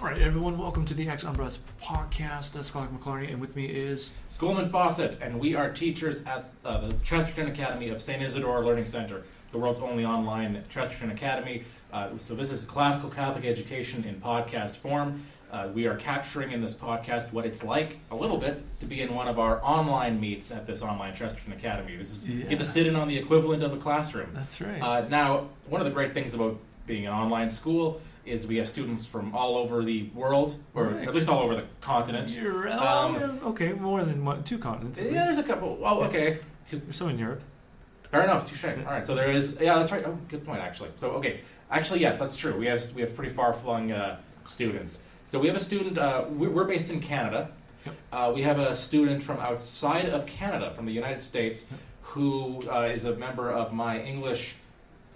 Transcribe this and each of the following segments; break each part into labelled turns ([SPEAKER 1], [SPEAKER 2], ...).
[SPEAKER 1] All right, everyone, welcome to the Ex Umbris podcast. That's Clark McLarney, and with me is
[SPEAKER 2] Schoolman Fawcett, and we are teachers at uh, the Chesterton Academy of St. Isidore Learning Center, the world's only online Chesterton Academy. Uh, so, this is classical Catholic education in podcast form. Uh, we are capturing in this podcast what it's like a little bit to be in one of our online meets at this online Chesterton Academy. This is you get to sit in on the equivalent of a classroom.
[SPEAKER 1] that's right.
[SPEAKER 2] Uh, now, one of the great things about being an online school is we have students from all over the world, or
[SPEAKER 1] Right.
[SPEAKER 2] at least all over the continent.
[SPEAKER 1] You're
[SPEAKER 2] um,
[SPEAKER 1] okay, more than one, two continents.
[SPEAKER 2] Yeah,
[SPEAKER 1] least.
[SPEAKER 2] there's a couple. Oh, okay. Two.
[SPEAKER 1] There's some in Europe.
[SPEAKER 2] Fair enough. Touche. All right. So there is. Yeah, that's right. Oh, good point. Actually. So okay. Actually, yes, that's true. We have we have pretty far flung uh, students. So we have a student. Uh, we're, we're based in Canada. Uh, we have a student from outside of Canada, from the United States, who uh, is a member of my English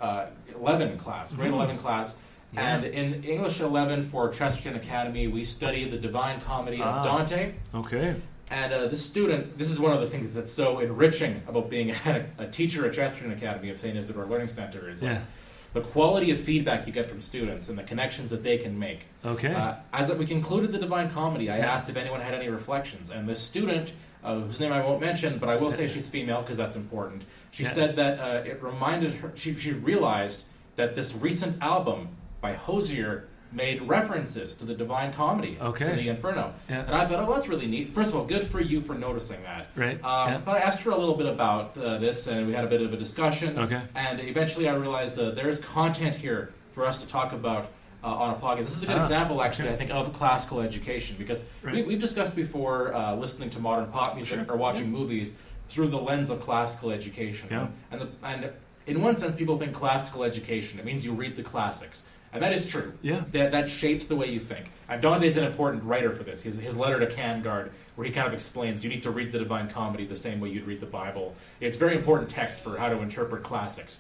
[SPEAKER 2] uh, 11 class, grade
[SPEAKER 1] Mhm.
[SPEAKER 2] 11 class.
[SPEAKER 1] Yeah.
[SPEAKER 2] And in English 11 for Chesterton Academy, we study the Divine Comedy
[SPEAKER 1] Ah.
[SPEAKER 2] of Dante.
[SPEAKER 1] Okay.
[SPEAKER 2] And uh, this student, this is one of the things that's so enriching about being a, a teacher at Chesterton Academy of St. Isidore Learning Center is like
[SPEAKER 1] Yeah.
[SPEAKER 2] the quality of feedback you get from students and the connections that they can make.
[SPEAKER 1] Okay.
[SPEAKER 2] Uh, as we concluded the Divine Comedy, I asked if anyone had any reflections, and the student, uh, whose name I won't mention, but I will say she's female because that's important. She
[SPEAKER 1] Yeah.
[SPEAKER 2] said that uh, it reminded her. She, she realized that this recent album by Hozier made references to the Divine Comedy,
[SPEAKER 1] Okay.
[SPEAKER 2] to the Inferno,
[SPEAKER 1] yeah.
[SPEAKER 2] and I thought, oh, that's really neat. First of all, good for you for noticing that.
[SPEAKER 1] Right.
[SPEAKER 2] Um,
[SPEAKER 1] yeah.
[SPEAKER 2] But I asked her a little bit about uh, this, and we had a bit of a discussion.
[SPEAKER 1] Okay.
[SPEAKER 2] And eventually, I realized uh, there is content here for us to talk about uh, on a podcast. This is a good
[SPEAKER 1] Ah,
[SPEAKER 2] example, actually,
[SPEAKER 1] okay.
[SPEAKER 2] I think, of classical education because
[SPEAKER 1] Right.
[SPEAKER 2] we, we've discussed before uh, listening to modern pop music
[SPEAKER 1] Sure.
[SPEAKER 2] or watching movies through the lens of classical education.
[SPEAKER 1] Yeah.
[SPEAKER 2] And, the, and in one sense, people think classical education it means you read the classics, and that is true.
[SPEAKER 1] Yeah.
[SPEAKER 2] That, that shapes the way you think. And Dante's an important writer for this. His, his letter to Cangrande, where he kind of explains you need to read the Divine Comedy the same way you'd read the Bible. It's very important text for how to interpret classics.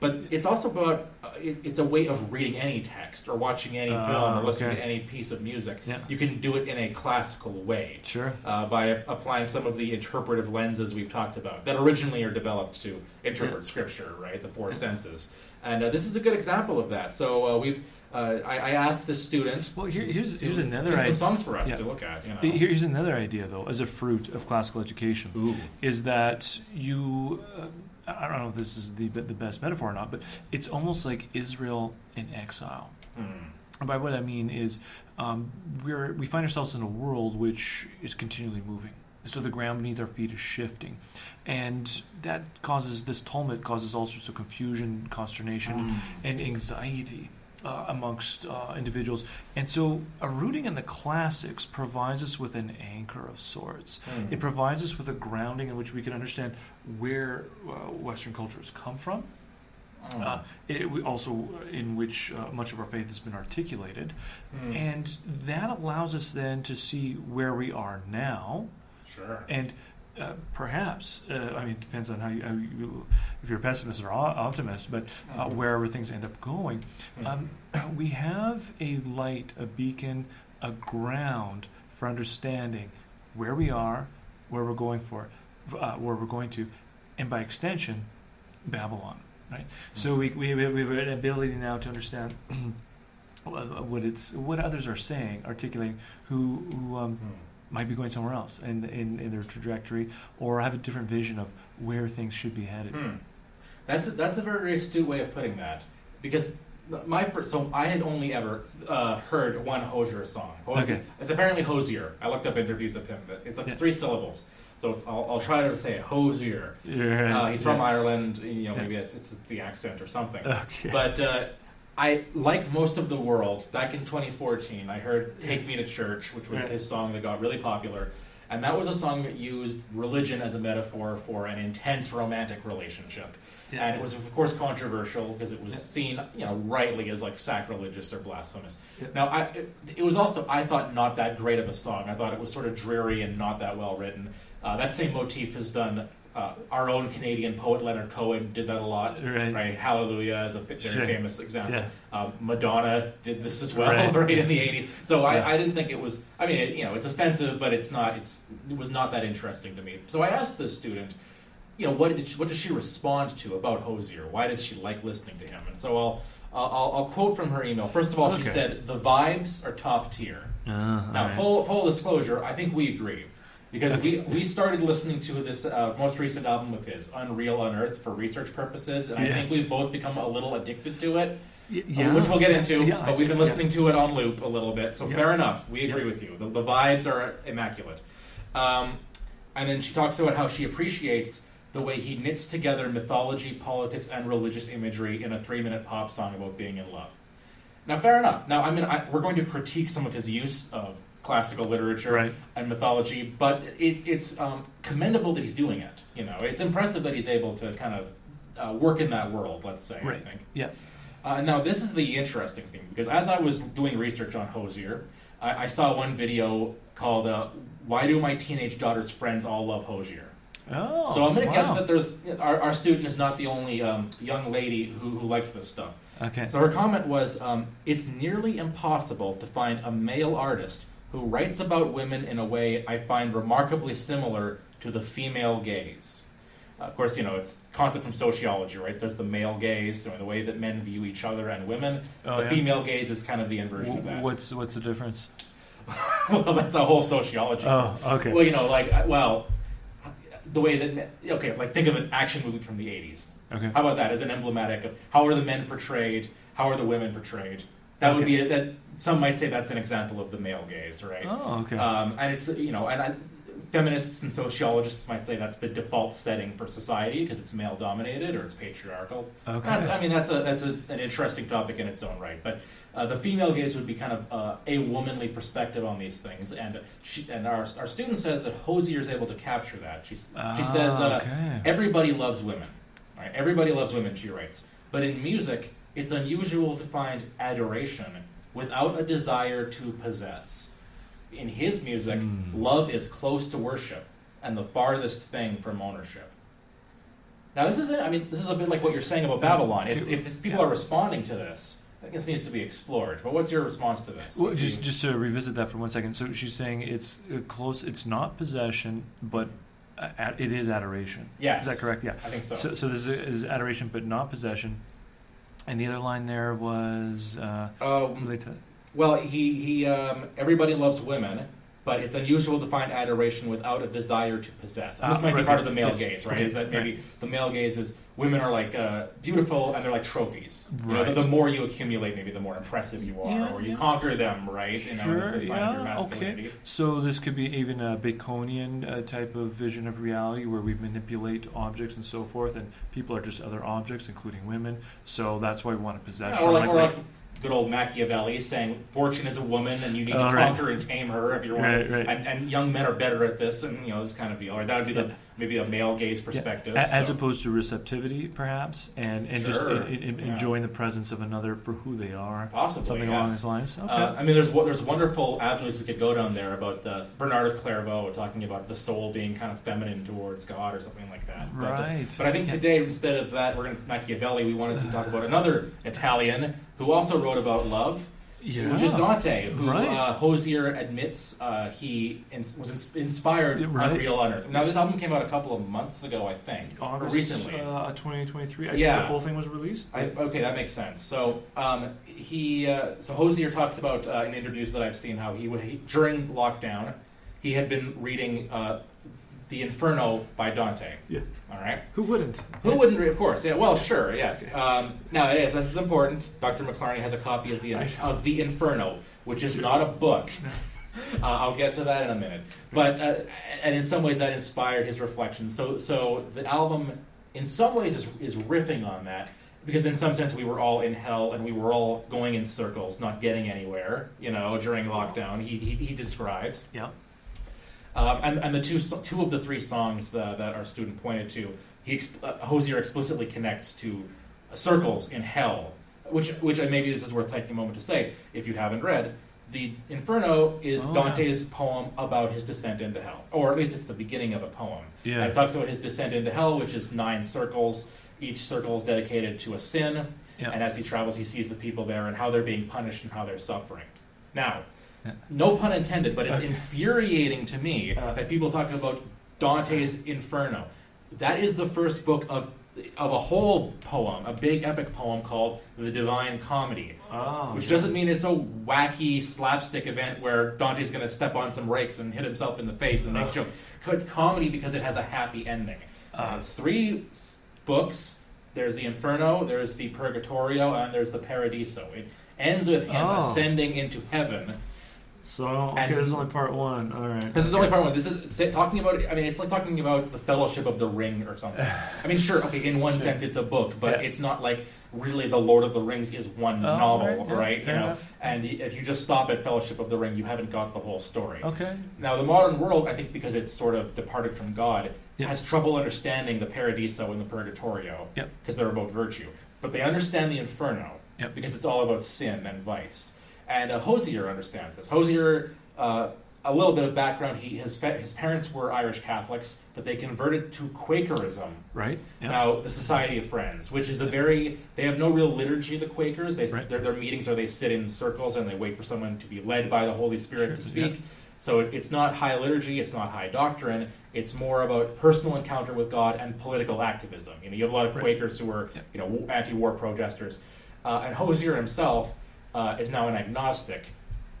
[SPEAKER 2] But it's also about, uh, it, it's a way of reading any text or watching any
[SPEAKER 1] Ah,
[SPEAKER 2] film or listening
[SPEAKER 1] okay.
[SPEAKER 2] to any piece of music.
[SPEAKER 1] Yeah.
[SPEAKER 2] You can do it in a classical way
[SPEAKER 1] Sure.
[SPEAKER 2] uh, by applying some of the interpretive lenses we've talked about that originally are developed to interpret scripture, right? The four senses. And uh, this is a good example of that. So uh, we've, uh, I, I asked this student
[SPEAKER 1] Well, here, here's here's another
[SPEAKER 2] pick some
[SPEAKER 1] idea.
[SPEAKER 2] songs for us
[SPEAKER 1] Yeah.
[SPEAKER 2] to look at. You know.
[SPEAKER 1] Here's another idea, though, as a fruit of classical education.
[SPEAKER 2] Ooh.
[SPEAKER 1] is that you uh, I don't know if this is the the best metaphor or not, but it's almost like Israel in exile.
[SPEAKER 2] Hmm.
[SPEAKER 1] And by what I mean is um, we're we find ourselves in a world which is continually moving. So the ground beneath our feet is shifting, and that causes this tumult causes all sorts of confusion, consternation,
[SPEAKER 2] Mm.
[SPEAKER 1] and anxiety uh, amongst uh, individuals. And so, a rooting in the classics provides us with an anchor of sorts.
[SPEAKER 2] Hmm.
[SPEAKER 1] It provides us with a grounding in which we can understand where uh, Western culture has come from. Uh, it, we also, in which uh, much of our faith has been articulated,
[SPEAKER 2] Hmm.
[SPEAKER 1] and that allows us then to see where we are now,
[SPEAKER 2] Sure.
[SPEAKER 1] and uh, perhaps, uh, I mean, it depends on how you, how you if you're a pessimist or o- optimist, but uh,
[SPEAKER 2] Mhm.
[SPEAKER 1] wherever things end up going,
[SPEAKER 2] Hmm.
[SPEAKER 1] um, we have a light, a beacon, a ground for understanding where we are, where we're going for, uh, where we're going to, and by extension, Babylon. Right. So we, we, we have an ability now to understand what it's what others are saying, articulating who who um,
[SPEAKER 2] Hmm.
[SPEAKER 1] Might be going somewhere else in, in in their trajectory, or have a different vision of where things should be headed.
[SPEAKER 2] Hmm. That's a, that's a very astute way of putting that because my first so I had only ever uh, heard one Hozier song. Hozier,
[SPEAKER 1] Okay.
[SPEAKER 2] It's apparently Hozier. I looked up interviews of him, but it's like
[SPEAKER 1] Yeah.
[SPEAKER 2] three syllables. So it's, I'll, I'll try to say it, Hozier.
[SPEAKER 1] Yeah,
[SPEAKER 2] Uh, he's from
[SPEAKER 1] yeah.
[SPEAKER 2] Ireland. You know, maybe it's, it's the accent or something.
[SPEAKER 1] Okay.
[SPEAKER 2] But uh, I, like most of the world, back in 2014, I heard "Take Me to Church," which was his song that got really popular, and that was a song that used religion as a metaphor for an intense romantic relationship.
[SPEAKER 1] Yeah.
[SPEAKER 2] And it was, of course, controversial because it was seen, you know, rightly as like sacrilegious or blasphemous.
[SPEAKER 1] Yeah.
[SPEAKER 2] Now, I, it, it was also, I thought, not that great of a song. I thought it was sort of dreary and not that well written. Uh, that same motif is done. Uh, our own Canadian poet Leonard Cohen did that a lot.
[SPEAKER 1] Right.
[SPEAKER 2] Hallelujah is a very
[SPEAKER 1] Sure.
[SPEAKER 2] famous example.
[SPEAKER 1] Yeah.
[SPEAKER 2] Um, Madonna did this as well,
[SPEAKER 1] Right.
[SPEAKER 2] right, in the '80s. So
[SPEAKER 1] Yeah.
[SPEAKER 2] I, I didn't think it was. I mean, it, you know, it's offensive, but it's not. It's it was not that interesting to me. So I asked the student, you know, what did she, what does she respond to about Hozier? Why does she like listening to him? And so I'll Uh, I'll, I'll quote from her email. First of all, she said, The vibes are top tier.
[SPEAKER 1] Uh,
[SPEAKER 2] Now,
[SPEAKER 1] alright.
[SPEAKER 2] full, full disclosure, I think we agree. Because we, we started listening to this uh, most recent album of his, Unreal Unearthed, for research purposes, and I
[SPEAKER 1] Yes.
[SPEAKER 2] think we've both become a little addicted to it,
[SPEAKER 1] Y-
[SPEAKER 2] uh, which we'll get into.
[SPEAKER 1] Yeah, I
[SPEAKER 2] but we've
[SPEAKER 1] think-
[SPEAKER 2] been listening to it on loop a little bit, so
[SPEAKER 1] Yeah.
[SPEAKER 2] fair enough. We agree
[SPEAKER 1] Yeah.
[SPEAKER 2] with you. The, the vibes are immaculate. Um, and then she talks about how she appreciates the way he knits together mythology, politics, and religious imagery in a three minute pop song about being in love. Now, fair enough. Now, I mean, I, we're going to critique some of his use of classical literature
[SPEAKER 1] Right.
[SPEAKER 2] and mythology, but it's it's um, commendable that he's doing it. You know, it's impressive that he's able to kind of uh, work in that world. Let's say, I think.
[SPEAKER 1] Yeah.
[SPEAKER 2] Uh, now, this is the interesting thing because as I was doing research on Hozier, I, I saw one video called uh, "Why Do My Teenage Daughter's Friends All Love Hozier?"
[SPEAKER 1] Oh,
[SPEAKER 2] so I'm going to guess that there's our, our student is not the only um, young lady who, who likes this stuff.
[SPEAKER 1] Okay.
[SPEAKER 2] So her comment was, um, "It's nearly impossible to find a male artist who writes about women in a way I find remarkably similar to the female gaze." Uh, of course, you know it's concept from sociology, right? There's the male gaze, so the way that men view each other and women.
[SPEAKER 1] Oh,
[SPEAKER 2] the
[SPEAKER 1] yeah?
[SPEAKER 2] female gaze is kind of the inversion of that.
[SPEAKER 1] What's what's the difference?
[SPEAKER 2] well, that's a whole sociology.
[SPEAKER 1] Oh, okay.
[SPEAKER 2] Well, you know, like uh, well, the way that okay, like think of an action movie from the '80s.
[SPEAKER 1] okay.
[SPEAKER 2] How about that as an emblematic of how are the men portrayed? How are the women portrayed? That would be a, that. Some might say that's an example of the male gaze, right?
[SPEAKER 1] Oh, okay.
[SPEAKER 2] Um, and it's you know, and I, feminists and sociologists might say that's the default setting for society because it's male dominated or it's patriarchal.
[SPEAKER 1] okay.
[SPEAKER 2] That's, I mean, that's a that's a, an interesting topic in its own right. But uh, the female gaze would be kind of uh, a womanly perspective on these things, and she, and our our student says that Hozier is able to capture that. She she says
[SPEAKER 1] Ah,
[SPEAKER 2] uh,
[SPEAKER 1] okay.
[SPEAKER 2] everybody loves women. Right? Everybody loves women. She writes, but in music, it's unusual to find adoration without a desire to possess. In his music,
[SPEAKER 1] Hmm.
[SPEAKER 2] love is close to worship and the farthest thing from ownership. Now, this is, I mean, this is a bit like what you're saying about Babylon. If, if this, people
[SPEAKER 1] Yeah.
[SPEAKER 2] are responding to this, I think this needs to be explored. But what's your response to this?
[SPEAKER 1] Well, just
[SPEAKER 2] you-
[SPEAKER 1] just to revisit that for one second. So she's saying it's uh, close. It's not possession, but it is adoration.
[SPEAKER 2] yes,
[SPEAKER 1] Is that correct? Yeah.
[SPEAKER 2] I think so.
[SPEAKER 1] So, so this is, is adoration, but not possession. And the other line there was uh,
[SPEAKER 2] um,
[SPEAKER 1] related to
[SPEAKER 2] well, he, he um, everybody loves women, but it's unusual to find adoration without a desire to possess. And this
[SPEAKER 1] Ah,
[SPEAKER 2] might be part
[SPEAKER 1] right.
[SPEAKER 2] of the male
[SPEAKER 1] Yes.
[SPEAKER 2] gaze, right?
[SPEAKER 1] Okay,
[SPEAKER 2] Is that maybe the male gaze is women are like uh, beautiful and they're like trophies. You know, the, the more you accumulate, maybe the more impressive you are,
[SPEAKER 1] Yeah,
[SPEAKER 2] or you
[SPEAKER 1] yeah.
[SPEAKER 2] conquer them, right? You know,
[SPEAKER 1] Sure,
[SPEAKER 2] it's a sign of your
[SPEAKER 1] yeah, okay. So this could be even a Baconian uh, type of vision of reality where we manipulate objects and so forth, and people are just other objects, including women. So that's why we want a possession.
[SPEAKER 2] or like, or like good old Machiavelli saying, "Fortune is a woman, and you need to
[SPEAKER 1] Oh, right.
[SPEAKER 2] conquer and tame her if you're one."
[SPEAKER 1] Right, right.
[SPEAKER 2] And, and young men are better at this, and you know this kind of deal. Right? That would be the
[SPEAKER 1] Yeah.
[SPEAKER 2] Maybe a male gaze perspective.
[SPEAKER 1] a- as
[SPEAKER 2] so.
[SPEAKER 1] opposed to receptivity, perhaps, and, and just
[SPEAKER 2] Sure,
[SPEAKER 1] i-
[SPEAKER 2] yeah.
[SPEAKER 1] enjoying the presence of another for who they are.
[SPEAKER 2] Possibly,
[SPEAKER 1] Something
[SPEAKER 2] yes.
[SPEAKER 1] along these lines. Okay.
[SPEAKER 2] Uh, I mean, there's there's wonderful avenues we could go down there about uh, Bernard of Clairvaux talking about the soul being kind of feminine towards God or something like that. But, uh,
[SPEAKER 1] right.
[SPEAKER 2] but I think today, instead of that, we're going to Machiavelli. We wanted to talk about another Italian who also wrote about love,
[SPEAKER 1] yeah.
[SPEAKER 2] which is Dante, who
[SPEAKER 1] Right.
[SPEAKER 2] uh, Hozier admits uh, he ins- was ins- inspired
[SPEAKER 1] right.
[SPEAKER 2] Unreal Unearthed. Now, this album came out a couple of months ago, I think, or
[SPEAKER 1] August
[SPEAKER 2] recently.
[SPEAKER 1] uh, 2023. I
[SPEAKER 2] Yeah.
[SPEAKER 1] think the full thing was released.
[SPEAKER 2] I, okay, that makes sense. So um, he, uh, so Hozier talks about uh, in interviews that I've seen how he, he during lockdown he had been reading uh, the Inferno by Dante.
[SPEAKER 1] Yeah.
[SPEAKER 2] All right.
[SPEAKER 1] Who wouldn't?
[SPEAKER 2] Who wouldn't read? Of course. Yeah. Well, sure. Yes. Um, now, it is. This is important. Dr. McLarney has a copy of the of the Inferno, which is not a book. Uh, I'll get to that in a minute. But uh, and in some ways that inspired his reflections. So so the album, in some ways, is is riffing on that because in some sense we were all in hell and we were all going in circles, not getting anywhere. You know, during lockdown, he he, he describes.
[SPEAKER 1] Yeah.
[SPEAKER 2] Um, and, and the two two of the three songs that, that our student pointed to, he uh, Hozier explicitly connects to circles in hell, which which maybe this is worth taking a moment to say if you haven't read. The Inferno is
[SPEAKER 1] Oh,
[SPEAKER 2] Dante's poem about his descent into hell, or at least it's the beginning of a poem.
[SPEAKER 1] Yeah.
[SPEAKER 2] It talks about his descent into hell, which is nine circles. Each circle is dedicated to a sin,
[SPEAKER 1] Yeah.
[SPEAKER 2] and as he travels, he sees the people there and how they're being punished and how they're suffering. Now. No pun intended, but it's
[SPEAKER 1] Okay.
[SPEAKER 2] infuriating to me
[SPEAKER 1] Uh.
[SPEAKER 2] that people talk about Dante's Inferno. That is the first book of of a whole poem, a big epic poem called the Divine Comedy,
[SPEAKER 1] Oh,
[SPEAKER 2] which
[SPEAKER 1] yeah.
[SPEAKER 2] doesn't mean it's a wacky slapstick event where Dante's going to step on some rakes and hit himself in the face and make jokes. It's comedy because it has a happy ending.
[SPEAKER 1] Uh,
[SPEAKER 2] it's three s- books. There's the Inferno, there's the Purgatorio, and there's the Paradiso. It ends with him
[SPEAKER 1] Oh.
[SPEAKER 2] ascending into heaven.
[SPEAKER 1] So okay,
[SPEAKER 2] and-
[SPEAKER 1] this is only part one. All right.
[SPEAKER 2] This is only part one. This is talking about. I mean, it's like talking about the Fellowship of the Ring or something. I mean, sure, okay, in one
[SPEAKER 1] Sure.
[SPEAKER 2] sense, it's a book, but
[SPEAKER 1] Yeah.
[SPEAKER 2] it's not like really the Lord of the Rings is one
[SPEAKER 1] Oh,
[SPEAKER 2] novel,
[SPEAKER 1] right, yeah,
[SPEAKER 2] right? you know,
[SPEAKER 1] enough.
[SPEAKER 2] and if you just stop at Fellowship of the Ring, you haven't got the whole story.
[SPEAKER 1] Okay.
[SPEAKER 2] Now, the modern world, I think, because it's sort of departed from God, has trouble understanding the Paradiso and the Purgatorio
[SPEAKER 1] Yep.
[SPEAKER 2] because they're about virtue. But they understand the Inferno
[SPEAKER 1] Yep.
[SPEAKER 2] because it's all about sin and vice. And uh, Hozier understands this. Hozier, uh, a little bit of background: he his his parents were Irish Catholics, but they converted to Quakerism.
[SPEAKER 1] Right. Yeah.
[SPEAKER 2] Now, the Society of Friends, which is a very, they have no real liturgy, the Quakers. They,
[SPEAKER 1] Right.
[SPEAKER 2] their, their meetings are they sit in circles and they wait for someone to be led by the Holy Spirit
[SPEAKER 1] Sure,
[SPEAKER 2] to speak. So it, it's not high liturgy, it's not high doctrine. It's more about personal encounter with God and political activism. You know, you have a lot of. Quakers who are,
[SPEAKER 1] Yeah.
[SPEAKER 2] you know, anti-war protesters. Uh, and Hosier himself uh, is now an agnostic.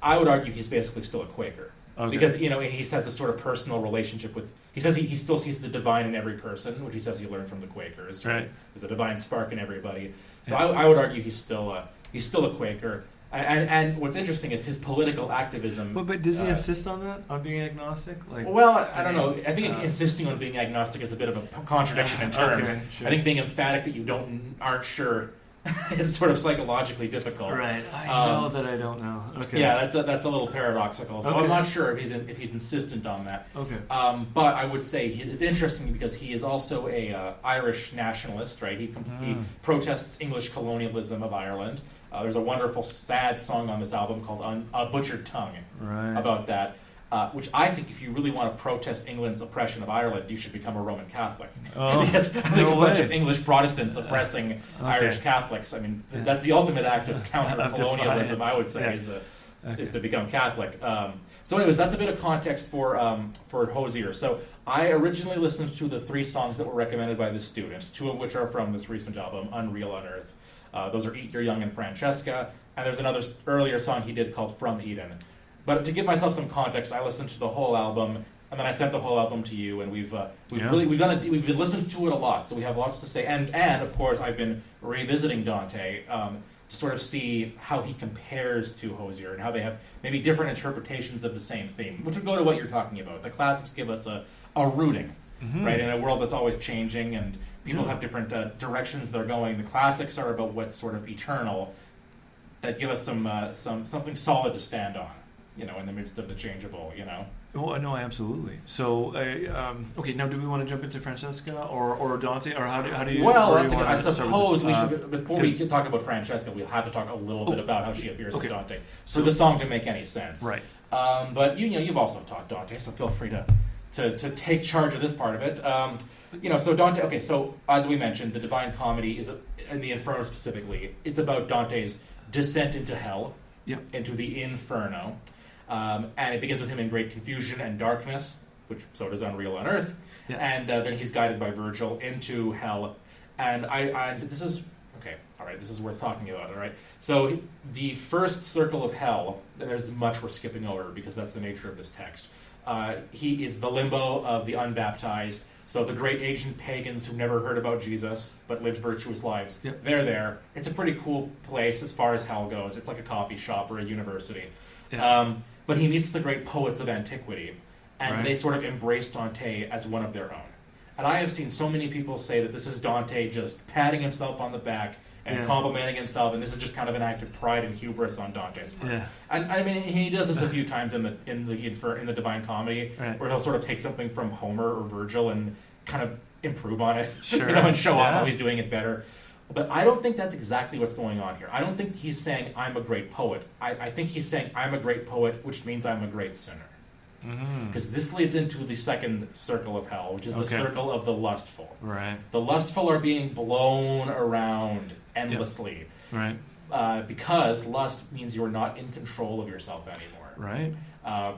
[SPEAKER 2] I would argue he's basically still a Quaker
[SPEAKER 1] Okay.
[SPEAKER 2] because you know he has a sort of personal relationship with. He says he, he still sees the divine in every person, which he says he learned from the Quakers.
[SPEAKER 1] Right.
[SPEAKER 2] There's a divine spark in everybody. So
[SPEAKER 1] Yeah.
[SPEAKER 2] I, I would argue he's still a he's still a Quaker. And, and, and what's interesting is his political activism.
[SPEAKER 1] But, but does he
[SPEAKER 2] uh,
[SPEAKER 1] insist on that? On being agnostic? Like.
[SPEAKER 2] well, I, I don't know. I think
[SPEAKER 1] Uh,
[SPEAKER 2] insisting on being agnostic is a bit of a contradiction in terms.
[SPEAKER 1] Okay, sure.
[SPEAKER 2] I think being emphatic that you don't aren't sure is sort of psychologically difficult.
[SPEAKER 1] Right. I
[SPEAKER 2] Um,
[SPEAKER 1] know that I don't know. Okay.
[SPEAKER 2] Yeah, that's a, that's a little paradoxical. So I'm not sure if he's in, if he's insistent on that.
[SPEAKER 1] Okay.
[SPEAKER 2] Um, but I would say he, it's interesting because he is also a uh, Irish nationalist, right? He, com- he
[SPEAKER 1] Mm.
[SPEAKER 2] protests English colonialism of Ireland. Uh, there's a wonderful, sad song on this album called Un- "A Butchered Tongue"
[SPEAKER 1] Right.
[SPEAKER 2] about that. Uh, which I think, if you really want to protest England's oppression of Ireland, you should become a Roman Catholic.
[SPEAKER 1] Oh,
[SPEAKER 2] because I think
[SPEAKER 1] no
[SPEAKER 2] a bunch
[SPEAKER 1] way.
[SPEAKER 2] of English Protestants oppressing
[SPEAKER 1] Okay.
[SPEAKER 2] Irish Catholics. I mean,
[SPEAKER 1] Yeah.
[SPEAKER 2] that's the ultimate act of
[SPEAKER 1] counter-colonialism.
[SPEAKER 2] I would say
[SPEAKER 1] Yeah.
[SPEAKER 2] is a,
[SPEAKER 1] Okay.
[SPEAKER 2] is to become Catholic. Um, so, anyways, that's a bit of context for um, for Hozier. So, I originally listened to the three songs that were recommended by the student, two of which are from this recent album, Unreal Unearth. Uh, those are Eat Your Young and Francesca, and there's another earlier song he did called From Eden. But to give myself some context, I listened to the whole album, and then I sent the whole album to you, and we've uh, we've
[SPEAKER 1] Yeah.
[SPEAKER 2] really we've done it, we've listened to it a lot, so we have lots to say. And and of course, I've been revisiting Dante um, to sort of see how he compares to Hozier and how they have maybe different interpretations of the same theme, which would go to what you're talking about. The classics give us a, a rooting,
[SPEAKER 1] Mhm.
[SPEAKER 2] right, in a world that's always changing and people
[SPEAKER 1] Yeah.
[SPEAKER 2] have different uh, directions they're going. The classics are about what's sort of eternal, that give us some uh, some something solid to stand on, you know, in the midst of the changeable, you know.
[SPEAKER 1] Oh no, absolutely. So, uh, um, okay, now do we want to jump into Francesca or, or Dante, or how do, how do you?
[SPEAKER 2] well,
[SPEAKER 1] or
[SPEAKER 2] that's
[SPEAKER 1] you
[SPEAKER 2] a good, I suppose
[SPEAKER 1] this?
[SPEAKER 2] we
[SPEAKER 1] Uh,
[SPEAKER 2] should before we talk about Francesca, we'll have to talk a little bit
[SPEAKER 1] Oh,
[SPEAKER 2] about how she appears
[SPEAKER 1] okay.
[SPEAKER 2] with Dante for
[SPEAKER 1] So-
[SPEAKER 2] the song to make any sense.
[SPEAKER 1] Right.
[SPEAKER 2] Um, but you, you know, you've also taught Dante, so feel free to, to, to take charge of this part of it. Um, you know, so Dante. Okay, so as we mentioned, the Divine Comedy is, a, in the Inferno specifically, it's about Dante's descent into hell,
[SPEAKER 1] Yep.
[SPEAKER 2] into the Inferno, um, and it begins with him in great confusion and darkness, which so does Unreal Unearth,
[SPEAKER 1] Yeah.
[SPEAKER 2] and uh, then he's guided by Virgil into hell, and I, I this is okay. All right, this is worth talking about. All right, so the first circle of hell. There's much we're skipping over because that's the nature of this text. Uh, he is the limbo of the unbaptized. So the great ancient pagans who never heard about Jesus but lived virtuous lives,
[SPEAKER 1] Yep.
[SPEAKER 2] they're there. It's a pretty cool place as far as hell goes. It's like a coffee shop or a university.
[SPEAKER 1] Yeah.
[SPEAKER 2] Um, but he meets the great poets of antiquity, and
[SPEAKER 1] Right.
[SPEAKER 2] they sort of embrace Dante as one of their own. And I have seen so many people say that this is Dante just patting himself on the back and
[SPEAKER 1] Yeah.
[SPEAKER 2] complimenting himself, and this is just kind of an act of pride and hubris on Dante's part.
[SPEAKER 1] yeah.
[SPEAKER 2] And I mean, he does this a few times in the in the in the Divine Comedy,
[SPEAKER 1] Right.
[SPEAKER 2] where he'll sort of take something from Homer or Virgil and kind of improve on it,
[SPEAKER 1] Sure.
[SPEAKER 2] you know, and show off how he's doing it better. But I don't think that's exactly what's going on here. I don't think he's saying I'm a great poet. I, I think he's saying I'm a great poet, which means I'm a great sinner.
[SPEAKER 1] Mhm.
[SPEAKER 2] Because this leads into the second circle of hell, which is the circle of the lustful.
[SPEAKER 1] Right.
[SPEAKER 2] The lustful are being blown around endlessly
[SPEAKER 1] Right.
[SPEAKER 2] uh, because lust means you're not in control of yourself anymore.
[SPEAKER 1] Right.
[SPEAKER 2] Uh,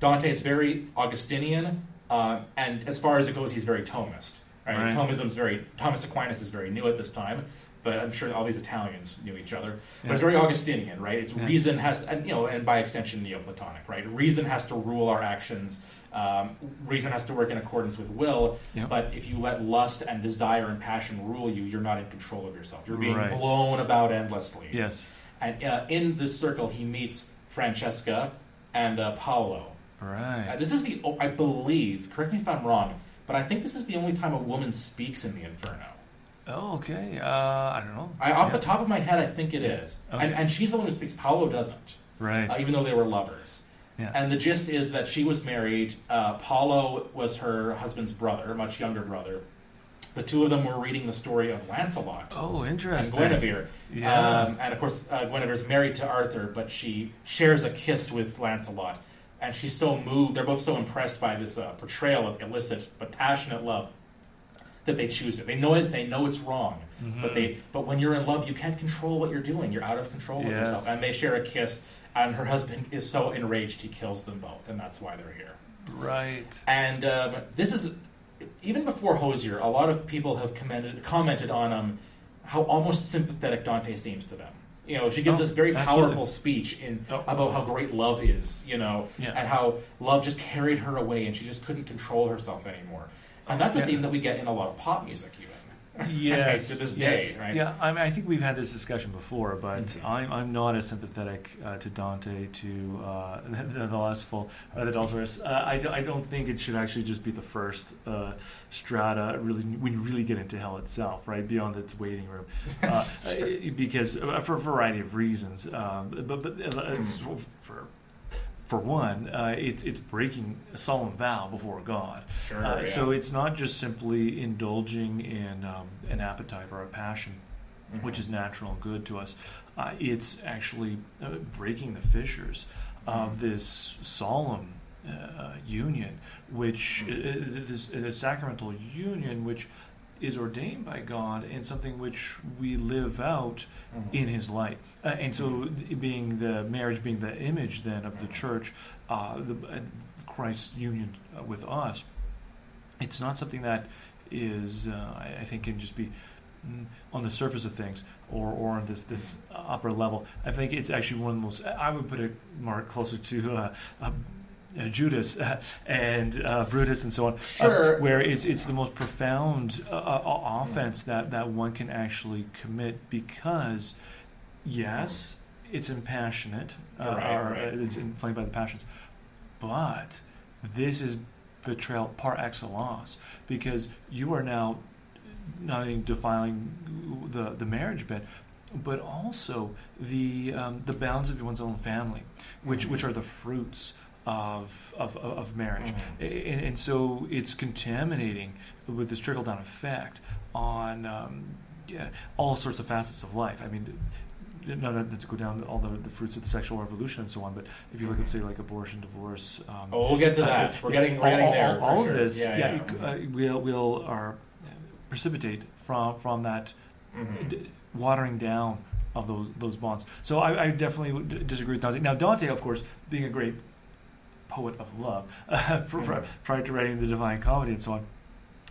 [SPEAKER 2] Dante is very Augustinian, uh, and as far as it goes, he's very Thomist. Right?
[SPEAKER 1] Right.
[SPEAKER 2] Thomism's very Thomas Aquinas is very new at this time, but I'm sure all these Italians knew each other. But it's very Augustinian, right? It's
[SPEAKER 1] Yeah.
[SPEAKER 2] reason has, and you know, and by extension Neoplatonic, right? Reason has to rule our actions. Um, reason has to work in accordance with will.
[SPEAKER 1] Yeah.
[SPEAKER 2] But if you let lust and desire and passion rule you, you're not in control of yourself. You're being
[SPEAKER 1] Right.
[SPEAKER 2] blown about endlessly.
[SPEAKER 1] Yes.
[SPEAKER 2] And uh, in this circle, he meets Francesca and uh, Paolo.
[SPEAKER 1] Right.
[SPEAKER 2] Uh, this is the, I believe, correct me if I'm wrong, but I think this is the only time a woman speaks in the Inferno.
[SPEAKER 1] Oh, okay. Uh, I don't know.
[SPEAKER 2] I, off
[SPEAKER 1] Yeah.
[SPEAKER 2] the top of my head, I think it is.
[SPEAKER 1] Okay.
[SPEAKER 2] And, and she's the one who speaks. Paolo doesn't,
[SPEAKER 1] Right.
[SPEAKER 2] uh, even though they were lovers.
[SPEAKER 1] yeah.
[SPEAKER 2] And the gist is that she was married. Uh, Paolo was her husband's brother, much younger brother. The two of them were reading the story of Lancelot
[SPEAKER 1] oh, interesting. and.
[SPEAKER 2] Guinevere.
[SPEAKER 1] Yeah.
[SPEAKER 2] Um, and of course, uh, Guinevere's married to Arthur, but she shares a kiss with Lancelot. And she's so moved, they're both so impressed by this uh, portrayal of illicit but passionate love that they choose it. They know it, they know it's wrong. But
[SPEAKER 1] Mhm.
[SPEAKER 2] they but when you're in love, you can't control what you're doing. You're out of control of
[SPEAKER 1] Yes.
[SPEAKER 2] yourself. And they share a kiss, and her husband is so enraged he kills them both, and that's why they're here.
[SPEAKER 1] Right.
[SPEAKER 2] And um, this is even before Hozier, a lot of people have commented, commented on um, how almost sympathetic Dante seems to them. You know, she gives
[SPEAKER 1] Oh,
[SPEAKER 2] this very
[SPEAKER 1] absolutely.
[SPEAKER 2] powerful speech in
[SPEAKER 1] oh, oh.
[SPEAKER 2] about how great love is. You know,
[SPEAKER 1] Yeah.
[SPEAKER 2] and how love just carried her away, and she just couldn't control herself anymore. And that's a
[SPEAKER 1] Yeah.
[SPEAKER 2] theme that we get in a lot of pop music, even.
[SPEAKER 1] Yes.
[SPEAKER 2] to this
[SPEAKER 1] yes.
[SPEAKER 2] day, right?
[SPEAKER 1] Yeah. I, mean, I think we've had this discussion before, but
[SPEAKER 2] Mhm.
[SPEAKER 1] I'm, I'm not as sympathetic uh, to Dante to uh, the, the lustful or the adulterous. Uh, I, do, I don't think it should actually just be the first uh, strata. Really, when you really get into hell itself, right beyond its waiting room, uh, because uh, for a variety of reasons. Um, but but uh, for for one, uh, it's it's breaking a solemn vow before God.
[SPEAKER 2] Sure.
[SPEAKER 1] Uh,
[SPEAKER 2] yeah.
[SPEAKER 1] So it's not just simply indulging in um, an appetite or a passion,
[SPEAKER 2] Mhm.
[SPEAKER 1] which is natural and good to us. Uh, it's actually uh, breaking the fissures of this solemn uh, union, which uh, this uh, sacramental union, which is ordained by God and something which we live out
[SPEAKER 2] Mhm.
[SPEAKER 1] in His light. Uh, and so, th- being the marriage, being the image then of the church, uh, the, uh, Christ's union uh, with us, it's not something that is, uh, I, I think, can just be mm, on the surface of things or, or on this this upper level. I think it's actually one of the most. I would put it more closer to. Uh, Judas and uh, Brutus and so on, uh,
[SPEAKER 2] Sure.
[SPEAKER 1] where it's it's the most profound uh, uh, offense that, that one can actually commit because, yes, it's impassionate, uh,
[SPEAKER 2] Right,
[SPEAKER 1] or
[SPEAKER 2] right.
[SPEAKER 1] it's inflamed by the passions, but this is betrayal par excellence because you are now not only defiling the the marriage bed, but also the um, the bounds of one's own family, which which are the fruits of of, of marriage,
[SPEAKER 2] Mhm.
[SPEAKER 1] and, and so it's contaminating with this trickle down effect on um, yeah, all sorts of facets of life. I mean. Not, not to go down all the, the fruits of the sexual revolution and so on, but if you look at say like abortion, divorce, um,
[SPEAKER 2] Oh, we'll get to
[SPEAKER 1] uh,
[SPEAKER 2] that. We're getting, we're
[SPEAKER 1] all,
[SPEAKER 2] getting
[SPEAKER 1] all-
[SPEAKER 2] there.
[SPEAKER 1] All, of
[SPEAKER 2] sure.
[SPEAKER 1] this,
[SPEAKER 2] yeah,
[SPEAKER 1] yeah,
[SPEAKER 2] yeah.
[SPEAKER 1] it- uh, will will are precipitate from from that
[SPEAKER 2] Mhm.
[SPEAKER 1] d- watering down of those those bonds. So I, I definitely d- disagree with Dante. Now Dante, of course, being a great poet of love, pr- pr- prior to writing the Divine Comedy and so on,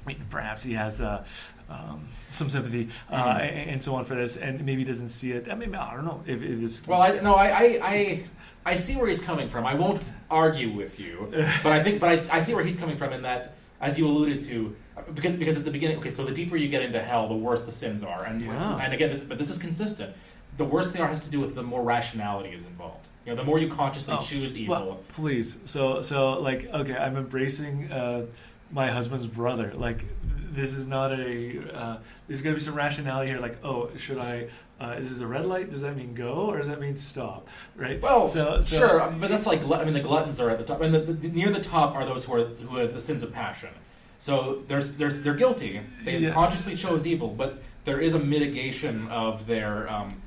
[SPEAKER 1] I mean, perhaps he has uh, um, some sympathy uh,
[SPEAKER 2] Mhm.
[SPEAKER 1] and, so on for this, and maybe he doesn't see it. I mean, I don't know if it is.
[SPEAKER 2] Well, I no, I, I, I, I see where he's coming from. I won't argue with you, but I think, but I, I see where he's coming from in that, as you alluded to, because because at the beginning, okay, so the deeper you get into hell, the worse the sins are, and
[SPEAKER 1] Yeah.
[SPEAKER 2] and again, this, but this is consistent. The worse they are has to do with the more rationality is involved. You know, the more you consciously
[SPEAKER 1] Oh,
[SPEAKER 2] choose evil.
[SPEAKER 1] Well, please. So, so like, okay, I'm embracing uh, my husband's brother. Like, this is not a. Uh, there's gonna be some rationality here. Like, oh, should I? Uh, is this a red light? Does that mean go, or does that mean stop? Right.
[SPEAKER 2] Well,
[SPEAKER 1] so, so
[SPEAKER 2] sure, um, but that's like I mean, the gluttons are at the top, and the, the, near the top are those who are who have the sins of passion. So there's, there's they're guilty. They
[SPEAKER 1] Yeah.
[SPEAKER 2] consciously chose evil, but there is a mitigation of their um,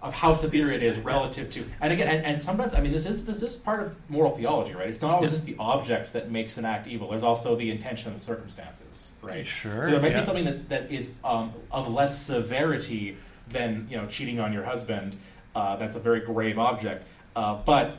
[SPEAKER 2] of how severe it is relative to. And again, and, and sometimes I mean, this is this is part of moral theology, right? It's not always
[SPEAKER 1] Yeah.
[SPEAKER 2] just the object that makes an act evil. There's also the intention and the circumstances, right?
[SPEAKER 1] Sure.
[SPEAKER 2] So there might
[SPEAKER 1] yeah.
[SPEAKER 2] be something that, that is um, of less severity than you know cheating on your husband. Uh, that's a very grave object, uh, but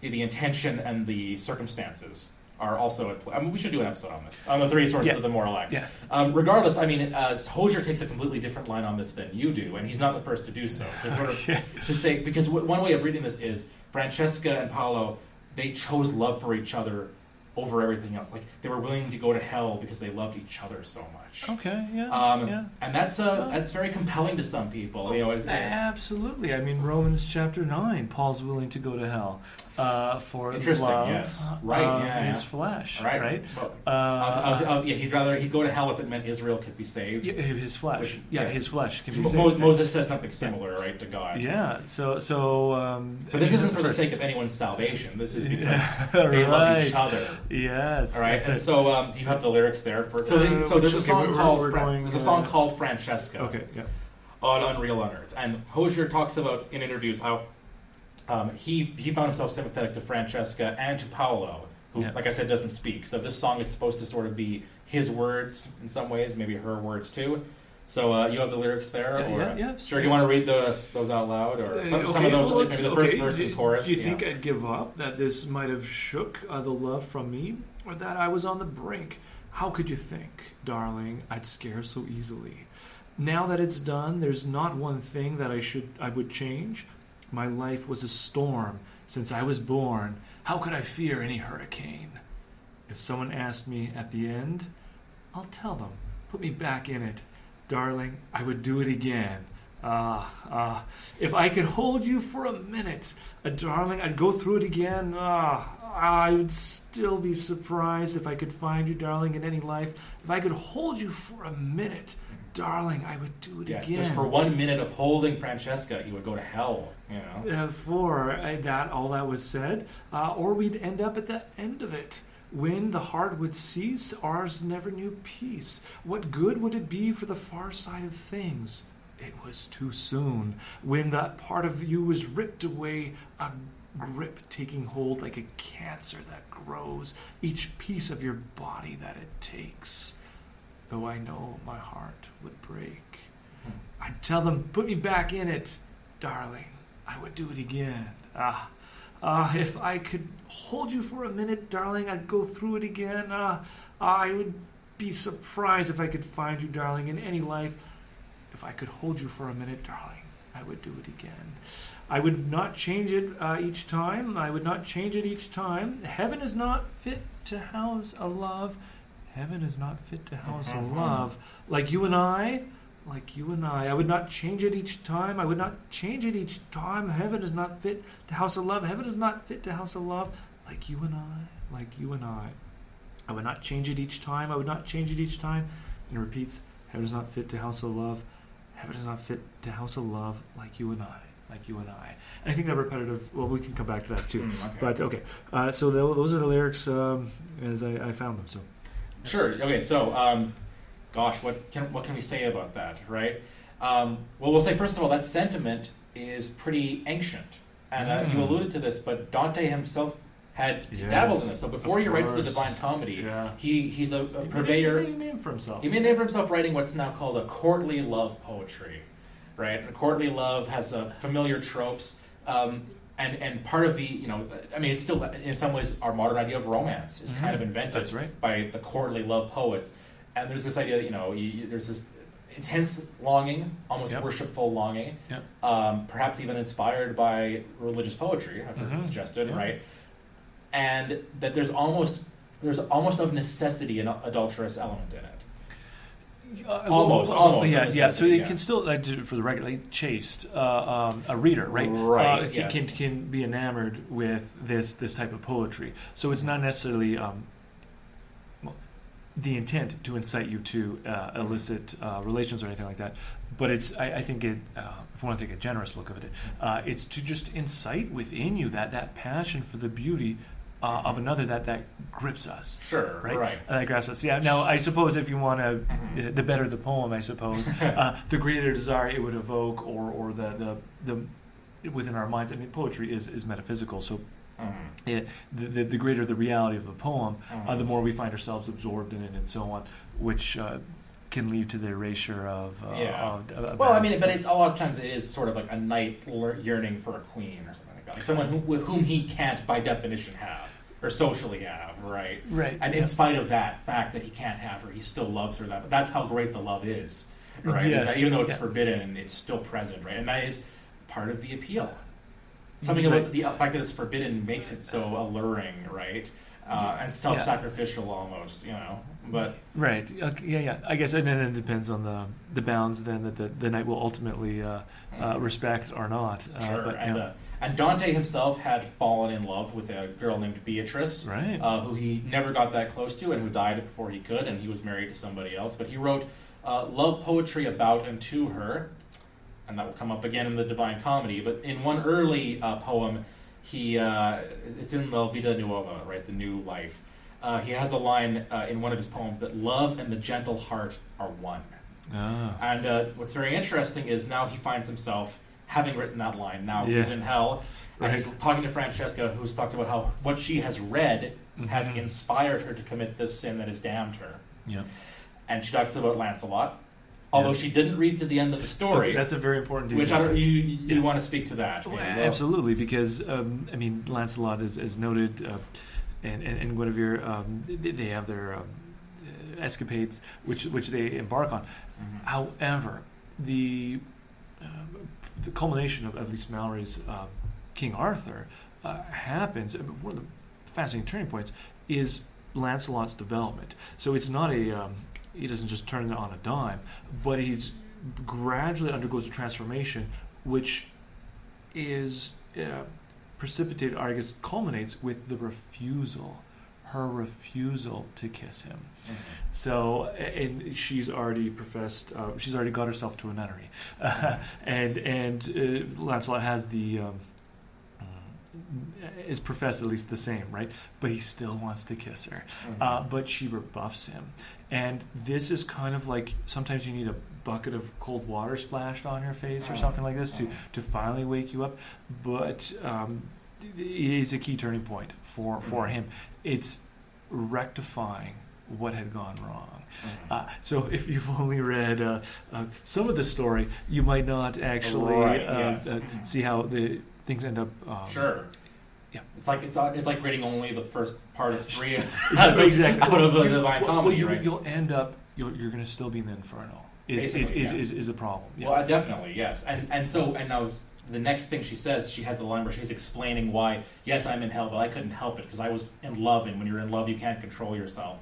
[SPEAKER 2] the intention and the circumstances are also at play. I mean, we should do an episode on this on the three sources
[SPEAKER 1] Yeah.
[SPEAKER 2] of the moral act.
[SPEAKER 1] Yeah.
[SPEAKER 2] Um, regardless, I mean, uh, Hozier takes a completely different line on this than you do, and he's not the first to do so. To, sort of-
[SPEAKER 1] Yeah.
[SPEAKER 2] to say because w- one way of reading this is Francesca and Paolo they chose love for each other over everything else. Like they were willing to go to hell because they loved each other so much.
[SPEAKER 1] Okay, yeah,
[SPEAKER 2] Um,
[SPEAKER 1] yeah.
[SPEAKER 2] And that's uh, that's very compelling to some people. You know, it's-
[SPEAKER 1] Absolutely. I mean, Romans chapter 9, Paul's willing to go to hell uh, for
[SPEAKER 2] Interesting,
[SPEAKER 1] love
[SPEAKER 2] yes. Right,
[SPEAKER 1] of
[SPEAKER 2] yeah,
[SPEAKER 1] his
[SPEAKER 2] yeah.
[SPEAKER 1] flesh,
[SPEAKER 2] right,
[SPEAKER 1] right?
[SPEAKER 2] Well,
[SPEAKER 1] Uh,
[SPEAKER 2] of- of- yeah, he'd rather he'd go to hell if it meant Israel could be saved.
[SPEAKER 1] yeah, his flesh.
[SPEAKER 2] Which-
[SPEAKER 1] yeah,
[SPEAKER 2] yes.
[SPEAKER 1] his flesh can be
[SPEAKER 2] Mo-
[SPEAKER 1] saved.
[SPEAKER 2] Moses says something similar, right, to God.
[SPEAKER 1] Yeah, so so. Um,
[SPEAKER 2] But this isn't for the sake of anyone's salvation. This is because
[SPEAKER 1] Yeah,
[SPEAKER 2] they love each other.
[SPEAKER 1] Yes,
[SPEAKER 2] All right, and
[SPEAKER 1] it.
[SPEAKER 2] so um, do you have the lyrics there for? So,
[SPEAKER 1] Uh,
[SPEAKER 2] so there's a
[SPEAKER 1] which-
[SPEAKER 2] song called Fra-
[SPEAKER 1] going,
[SPEAKER 2] there's a song called Francesca
[SPEAKER 1] okay, yeah,
[SPEAKER 2] on Unreal Unearth, and Hozier talks about in interviews how um, he he found himself sympathetic to Francesca and to Paolo, who,
[SPEAKER 1] Yeah.
[SPEAKER 2] like I said, doesn't speak. So this song is supposed to sort of be his words in some ways, maybe her words too. So uh, you have the lyrics there,
[SPEAKER 1] Yeah,
[SPEAKER 2] or
[SPEAKER 1] yeah, yeah,
[SPEAKER 2] sure? Do you want to read those those out loud, or some,
[SPEAKER 1] Uh,
[SPEAKER 2] some of those,
[SPEAKER 1] well,
[SPEAKER 2] maybe the first
[SPEAKER 1] okay,
[SPEAKER 2] verse
[SPEAKER 1] do,
[SPEAKER 2] and chorus?
[SPEAKER 1] Do you think I'd give up? That this might have shook uh, the love from me, or that I was on the brink? How could you think, darling, I'd scare so easily? Now that it's done, there's not one thing that I should I would change. My life was a storm since I was born. How could I fear any hurricane? If someone asked me at the end, I'll tell them, put me back in it. Darling, I would do it again. Ah, ah. If I could hold you for a minute, uh, darling, I'd go through it again. Ah, I would still be surprised if I could find you, darling, in any life. If I could hold you for a minute, darling, I would do it
[SPEAKER 2] Yes,
[SPEAKER 1] again.
[SPEAKER 2] just for one minute of holding Francesca, he would go to hell. You know.
[SPEAKER 1] Uh, for uh, that, all that was said, uh, or we'd end up at the end of it. When the heart would cease, ours never knew peace. What good would it be for the far side of things? It was too soon. When that part of you was ripped away, a grip taking hold like a cancer that grows, each piece of your body that it takes. Though I know my heart would break. I'd tell them, put me back in it, darling. I would do it again. Ah, ah, if I could hold you for a minute, darling, I'd go through it again. Ah, I would be surprised if I could find you, darling, in any life. If I could hold you for a minute, darling, I would do it again. I would not change it uh, each time. I would not change it each time. Heaven is not fit to house a love. Heaven is not fit to house a
[SPEAKER 2] Mhm.
[SPEAKER 1] love like you and I. Like you and I. I would not change it each time. I would not change it each time. Heaven is not fit to house a love. Heaven is not fit to house a love like you and I. Like you and I. I would not change it each time. I would not change it each time. And it repeats, Heaven is not fit to house a love. Heaven is not fit to house a love like you and I. Like you and I. And I think that repetitive, well, we can come back to that too.
[SPEAKER 2] Mm, okay.
[SPEAKER 1] But okay, uh, so tho- those are the lyrics um, as I, I found them. So
[SPEAKER 2] Sure. Okay. So, um, gosh, what can what can we say about that, right? Um, well, we'll say first of all that sentiment is pretty ancient, and uh, you
[SPEAKER 1] Mm.
[SPEAKER 2] alluded to this, but Dante himself had
[SPEAKER 1] Yes,
[SPEAKER 2] dabbled in this. So before
[SPEAKER 1] of
[SPEAKER 2] he writes the. Divine Comedy,
[SPEAKER 1] yeah,
[SPEAKER 2] he he's a, a
[SPEAKER 1] He made-
[SPEAKER 2] purveyor.
[SPEAKER 1] He made a name for himself.
[SPEAKER 2] He made a name for himself writing what's now called a courtly love poetry, right? And courtly love has uh, familiar tropes, um, and and part of the you know, I mean, it's still in some ways our modern idea of romance is kind
[SPEAKER 1] Mhm.
[SPEAKER 2] of invented
[SPEAKER 1] That's right.
[SPEAKER 2] by the courtly love poets, and there's this idea that you know, you, there's this intense longing, almost
[SPEAKER 1] Yep.
[SPEAKER 2] worshipful longing,
[SPEAKER 1] Yep.
[SPEAKER 2] um, perhaps even inspired by religious poetry, I've heard
[SPEAKER 1] Mhm.
[SPEAKER 2] suggested, right? And that there's almost there's almost of necessity an adulterous element in it.
[SPEAKER 1] Uh,
[SPEAKER 2] Almost, almost,
[SPEAKER 1] Yeah, yeah. So it
[SPEAKER 2] yeah.
[SPEAKER 1] can still, like, for the record, like, chaste, uh, um, a reader, right?
[SPEAKER 2] Right,
[SPEAKER 1] Uh, can,
[SPEAKER 2] yes.
[SPEAKER 1] can can be enamored with this this type of poetry. So it's not necessarily um, the intent to incite you to uh, illicit uh, relations or anything like that. But it's, I, I think it, uh, if I want to take a generous look of it, uh, it's to just incite within you that that passion for the beauty uh, of another that that grips us.
[SPEAKER 2] Sure,
[SPEAKER 1] Right,
[SPEAKER 2] right.
[SPEAKER 1] Uh, that grasps us. Yeah. Now, I suppose if you want to,
[SPEAKER 2] Mhm.
[SPEAKER 1] the better the poem, I suppose, uh, the greater desire it would evoke, or or the the the within our minds. I mean, poetry is is metaphysical, so
[SPEAKER 2] Mhm.
[SPEAKER 1] it, the, the the greater the reality of the poem, uh, the more we find ourselves absorbed in it, and so on, which uh, can lead to the erasure of. Uh,
[SPEAKER 2] Yeah.
[SPEAKER 1] of, of
[SPEAKER 2] Well, I mean, but it's a lot of times it is sort of like a knight yearning for a queen or something like that, like someone who, with whom he can't, by definition, have. Or socially have, right?
[SPEAKER 1] Right.
[SPEAKER 2] And in spite of that fact that he can't have her, he still loves her. That that's how great the love is, right?
[SPEAKER 1] Yes,
[SPEAKER 2] that even though it's
[SPEAKER 1] yeah.
[SPEAKER 2] forbidden, it's still present, right? And that is part of the appeal. Something
[SPEAKER 1] Right.
[SPEAKER 2] about the fact that it's forbidden makes it so alluring, right? Uh, and self-sacrificial almost, you know. But
[SPEAKER 1] Right. Okay, yeah, yeah. I guess and then it depends on the the bounds then that the, the knight will ultimately uh, uh, respect or not. Uh,
[SPEAKER 2] Sure,
[SPEAKER 1] but,
[SPEAKER 2] and,
[SPEAKER 1] yeah.
[SPEAKER 2] uh, and Dante himself had fallen in love with a girl named Beatrice,
[SPEAKER 1] Right.
[SPEAKER 2] uh, who he never got that close to, and who died before he could, and he was married to somebody else. But he wrote uh, love poetry about and to her, and that will come up again in the Divine Comedy. But in one early uh, poem, he uh, it's in La Vita Nuova, right, the New Life. Uh, he has a line uh, in one of his poems that love and the gentle heart are one.
[SPEAKER 1] Ah.
[SPEAKER 2] And uh, what's very interesting is now he finds himself having written that line. Now he's in hell, and
[SPEAKER 1] Right.
[SPEAKER 2] he's talking to Francesca, who's talked about how what she has read has
[SPEAKER 1] Mhm.
[SPEAKER 2] inspired her to commit this sin that has damned her.
[SPEAKER 1] Yeah.
[SPEAKER 2] And she talks about Lancelot, although
[SPEAKER 1] Yes.
[SPEAKER 2] she didn't read to the end of the story,
[SPEAKER 1] That's a very important detail.
[SPEAKER 2] which I don't, you you
[SPEAKER 1] Yes.
[SPEAKER 2] want to speak to that?
[SPEAKER 1] Well, absolutely, because um, I mean, Lancelot is, is noted, uh, and, and and Guinevere, um, they, they have their um, uh, escapades, which which they embark on.
[SPEAKER 2] Mhm.
[SPEAKER 1] However, the the culmination of at least Malory's uh, King Arthur uh, happens. Mean, one of the fascinating turning points is Lancelot's development. So it's not a um, he doesn't just turn on a dime, but he's gradually undergoes a transformation, which is uh, precipitated, I guess culminates with the refusal, her refusal to kiss him. So, and she's already professed, uh, she's already got herself to a nunnery, uh, and and uh, Lancelot has the. Um, is professed at least the same, right? But he still wants to kiss her.
[SPEAKER 2] Mhm.
[SPEAKER 1] Uh, but she rebuffs him. And this is kind of like sometimes you need a bucket of cold water splashed on your face or something like this to, to finally wake you up. But um, it is a key turning point for, for
[SPEAKER 2] Mhm.
[SPEAKER 1] him. It's rectifying what had gone wrong.
[SPEAKER 2] Mhm.
[SPEAKER 1] Uh, so if you've only read uh, uh, some of the story, you might not actually
[SPEAKER 2] Right,
[SPEAKER 1] uh,
[SPEAKER 2] yes.
[SPEAKER 1] uh,
[SPEAKER 2] Mhm.
[SPEAKER 1] see how the things end up. Um,
[SPEAKER 2] Sure.
[SPEAKER 1] Yeah.
[SPEAKER 2] It's like it's it's like reading only the first part of three
[SPEAKER 1] Yeah,
[SPEAKER 2] out of,
[SPEAKER 1] exactly.
[SPEAKER 2] out of the Divine
[SPEAKER 1] well,
[SPEAKER 2] Comedy,
[SPEAKER 1] well, you,
[SPEAKER 2] right?
[SPEAKER 1] You'll end up. You're, you're going to still be in the inferno. Is is,
[SPEAKER 2] yes.
[SPEAKER 1] is, is a problem. Yeah.
[SPEAKER 2] Well, definitely, yes. And and so and now s- the next thing she says, she has the line where she's explaining why, yes, I'm in hell, but I couldn't help it because I was in love, and when you're in love, you can't control yourself.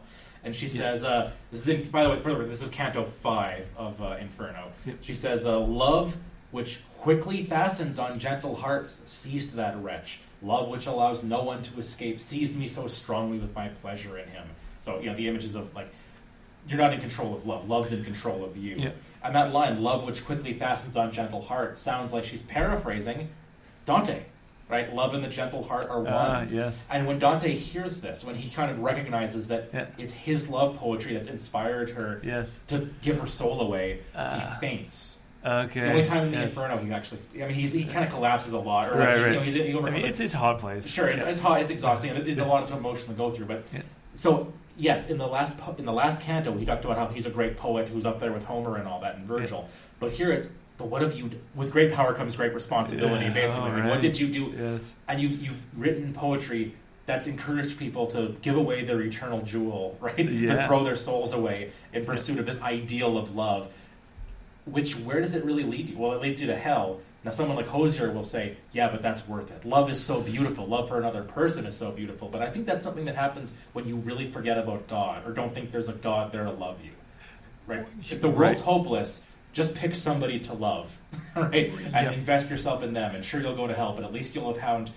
[SPEAKER 2] And she says, uh, this is in, by the way, further, this is Canto five of uh, Inferno. She says, uh, love which quickly fastens on gentle hearts seized that wretch. Love which allows no one to escape seized me so strongly with my pleasure in him. So you know the images of like you're not in control of love. Love's in control of you.
[SPEAKER 1] Yeah.
[SPEAKER 2] And that line, love which quickly fastens on gentle hearts, sounds like she's paraphrasing Dante, right? Love and the gentle heart are one.
[SPEAKER 1] Ah, yes.
[SPEAKER 2] And when Dante hears this, when he kind of recognizes that
[SPEAKER 1] Yeah.
[SPEAKER 2] it's his love poetry that's inspired her
[SPEAKER 1] Yes.
[SPEAKER 2] to give her soul away,
[SPEAKER 1] Ah.
[SPEAKER 2] he faints.
[SPEAKER 1] Okay.
[SPEAKER 2] It's the only time in the
[SPEAKER 1] yes.
[SPEAKER 2] Inferno he actually, I mean, he's, he kind of collapses a lot. Or
[SPEAKER 1] Right,
[SPEAKER 2] he-
[SPEAKER 1] right.
[SPEAKER 2] You know, he's, he
[SPEAKER 1] I mean, it's, his a hot place.
[SPEAKER 2] Sure, it's,
[SPEAKER 1] Yeah.
[SPEAKER 2] it's hot, it's exhausting, and it's
[SPEAKER 1] Yeah.
[SPEAKER 2] a lot of emotion to go through. But so yes, in the last po- in the last canto, he talked about how he's a great poet who's up there with Homer and all that, and Virgil. But here it's, but what have you? With great power comes great responsibility.
[SPEAKER 1] Yeah,
[SPEAKER 2] basically, Like, what did you do?
[SPEAKER 1] Yes.
[SPEAKER 2] And you you've written poetry that's encouraged people to give away their eternal jewel, right? To throw their souls away in pursuit of this ideal of love. Which where does it really lead you? Well, it leads you to hell. Now, someone like Hozier will say, "Yeah, but that's worth it. Love is so beautiful. Love for another person is so beautiful." But I think that's something that happens when you really forget about God or don't think there's a God there to love you. Right? If the world's
[SPEAKER 1] Right.
[SPEAKER 2] hopeless, just pick somebody to love, right? And
[SPEAKER 1] Yeah.
[SPEAKER 2] invest yourself in them. And sure, you'll go to hell, but at least you'll have found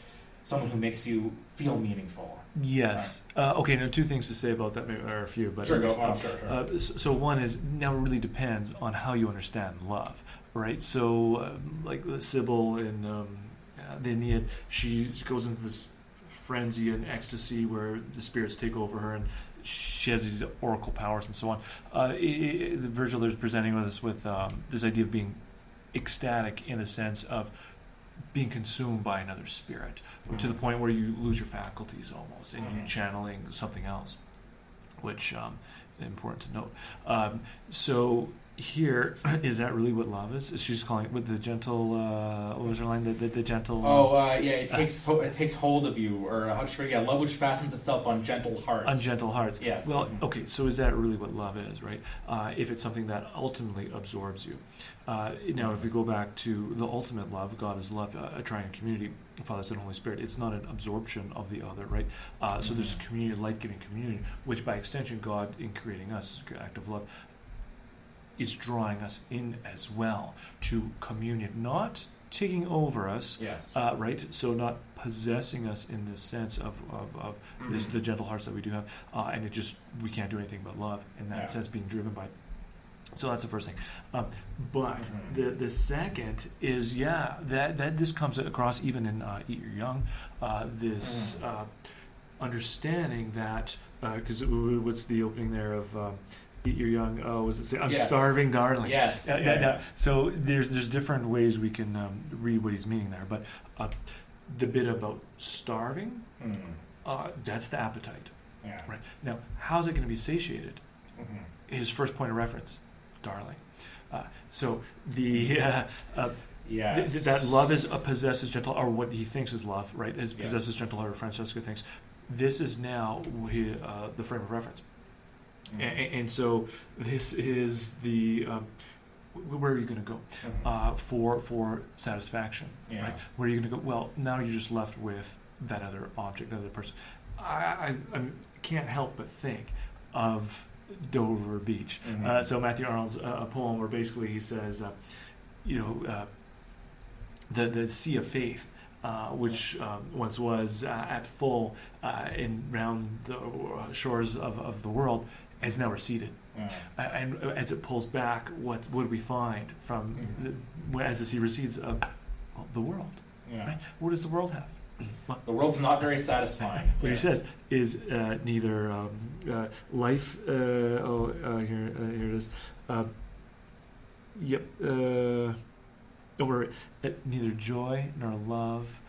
[SPEAKER 2] someone who makes you feel meaningful.
[SPEAKER 1] Yes. Uh, okay. Now, two things to say about that, maybe, or a few, but
[SPEAKER 2] Sure, go on.
[SPEAKER 1] uh,
[SPEAKER 2] Sure, sure.
[SPEAKER 1] Uh, so, one is now it really depends on how you understand love, right? So, um, like Sibyl in um, uh, the Aeneid, she goes into this frenzy and ecstasy where the spirits take over her, and she has these oracle powers and so on. Uh, i i the Virgil is presenting with us with um, this idea of being ecstatic in the sense of being consumed by another spirit to the point where you lose your faculties almost and you're
[SPEAKER 2] Mhm.
[SPEAKER 1] channeling something else, which um, important to note. Um, so here is that really what love is? Is she just calling it with the gentle? Uh, what was her line? The the, the gentle.
[SPEAKER 2] Oh uh, yeah, it takes ho- it takes hold of you, or how should yeah, love which fastens itself on gentle hearts.
[SPEAKER 1] on gentle hearts.
[SPEAKER 2] Yes.
[SPEAKER 1] Well,
[SPEAKER 2] Mhm.
[SPEAKER 1] okay. So is that really what love is, right? Uh, if it's something that ultimately absorbs you. Uh, now, if we go back to the ultimate love, God is love, uh, a triune community, Father, Son, Holy Spirit. It's not an absorption of the other, right? Uh, so there's
[SPEAKER 2] Mhm.
[SPEAKER 1] community, life-giving community, which by extension, God in creating us, act of love, is drawing us in as well to communion, not taking over us,
[SPEAKER 2] Yes.
[SPEAKER 1] uh, right? So not possessing us in this sense of, of, of this,
[SPEAKER 2] Mhm.
[SPEAKER 1] the gentle hearts that we do have, uh, and it just we can't do anything but love in that
[SPEAKER 2] Yeah.
[SPEAKER 1] sense, being driven by. So that's the first thing, um, but
[SPEAKER 2] Mhm.
[SPEAKER 1] the the second is yeah that that this comes across even in uh, Eat Your Young, uh, this
[SPEAKER 2] Mhm.
[SPEAKER 1] uh, understanding that because what's the opening there of um, Eat Your Young? Oh, was it say I'm
[SPEAKER 2] Yes.
[SPEAKER 1] starving, darling?
[SPEAKER 2] Yes.
[SPEAKER 1] Yeah,
[SPEAKER 2] yeah.
[SPEAKER 1] So there's there's different ways we can um, read what he's meaning there, but uh, the bit about starving,
[SPEAKER 2] Mhm.
[SPEAKER 1] uh, that's the appetite,
[SPEAKER 2] Yeah.
[SPEAKER 1] right? Now, how's it going to be satiated?
[SPEAKER 2] Mhm.
[SPEAKER 1] His first point of reference, darling. Uh, so the uh, uh,
[SPEAKER 2] Yes.
[SPEAKER 1] th- th- that love is a possesses gentle, or what he thinks is love, right? Is
[SPEAKER 2] Yes.
[SPEAKER 1] possesses gentle heart. Francesca thinks this is now he, uh, the frame of reference.
[SPEAKER 2] Mhm.
[SPEAKER 1] And, and so this is the um, where are you going to go uh, for for satisfaction?
[SPEAKER 2] yeah.
[SPEAKER 1] Right? Where are you going to go? Well, now you're just left with that other object, that other person. I, I, I can't help but think of Dover Beach.
[SPEAKER 2] Mhm.
[SPEAKER 1] Uh, so Matthew Arnold's uh, a poem where basically he says, uh, you know, uh, the the sea of faith. Uh, which um, once was uh, at full uh, in round the shores of, of the world, has now receded.
[SPEAKER 2] Yeah.
[SPEAKER 1] Uh, and as it pulls back, what would we find from
[SPEAKER 2] Mhm.
[SPEAKER 1] the, as the sea recedes? Uh, well, the world.
[SPEAKER 2] Yeah.
[SPEAKER 1] Right? What does the world have? Well,
[SPEAKER 2] The world's not very satisfying.
[SPEAKER 1] what
[SPEAKER 2] Yes.
[SPEAKER 1] he says is uh, neither um, uh, life. Uh, oh, uh, here, uh, here it is. Uh, yep. Uh, don't worry. Uh, neither joy nor love,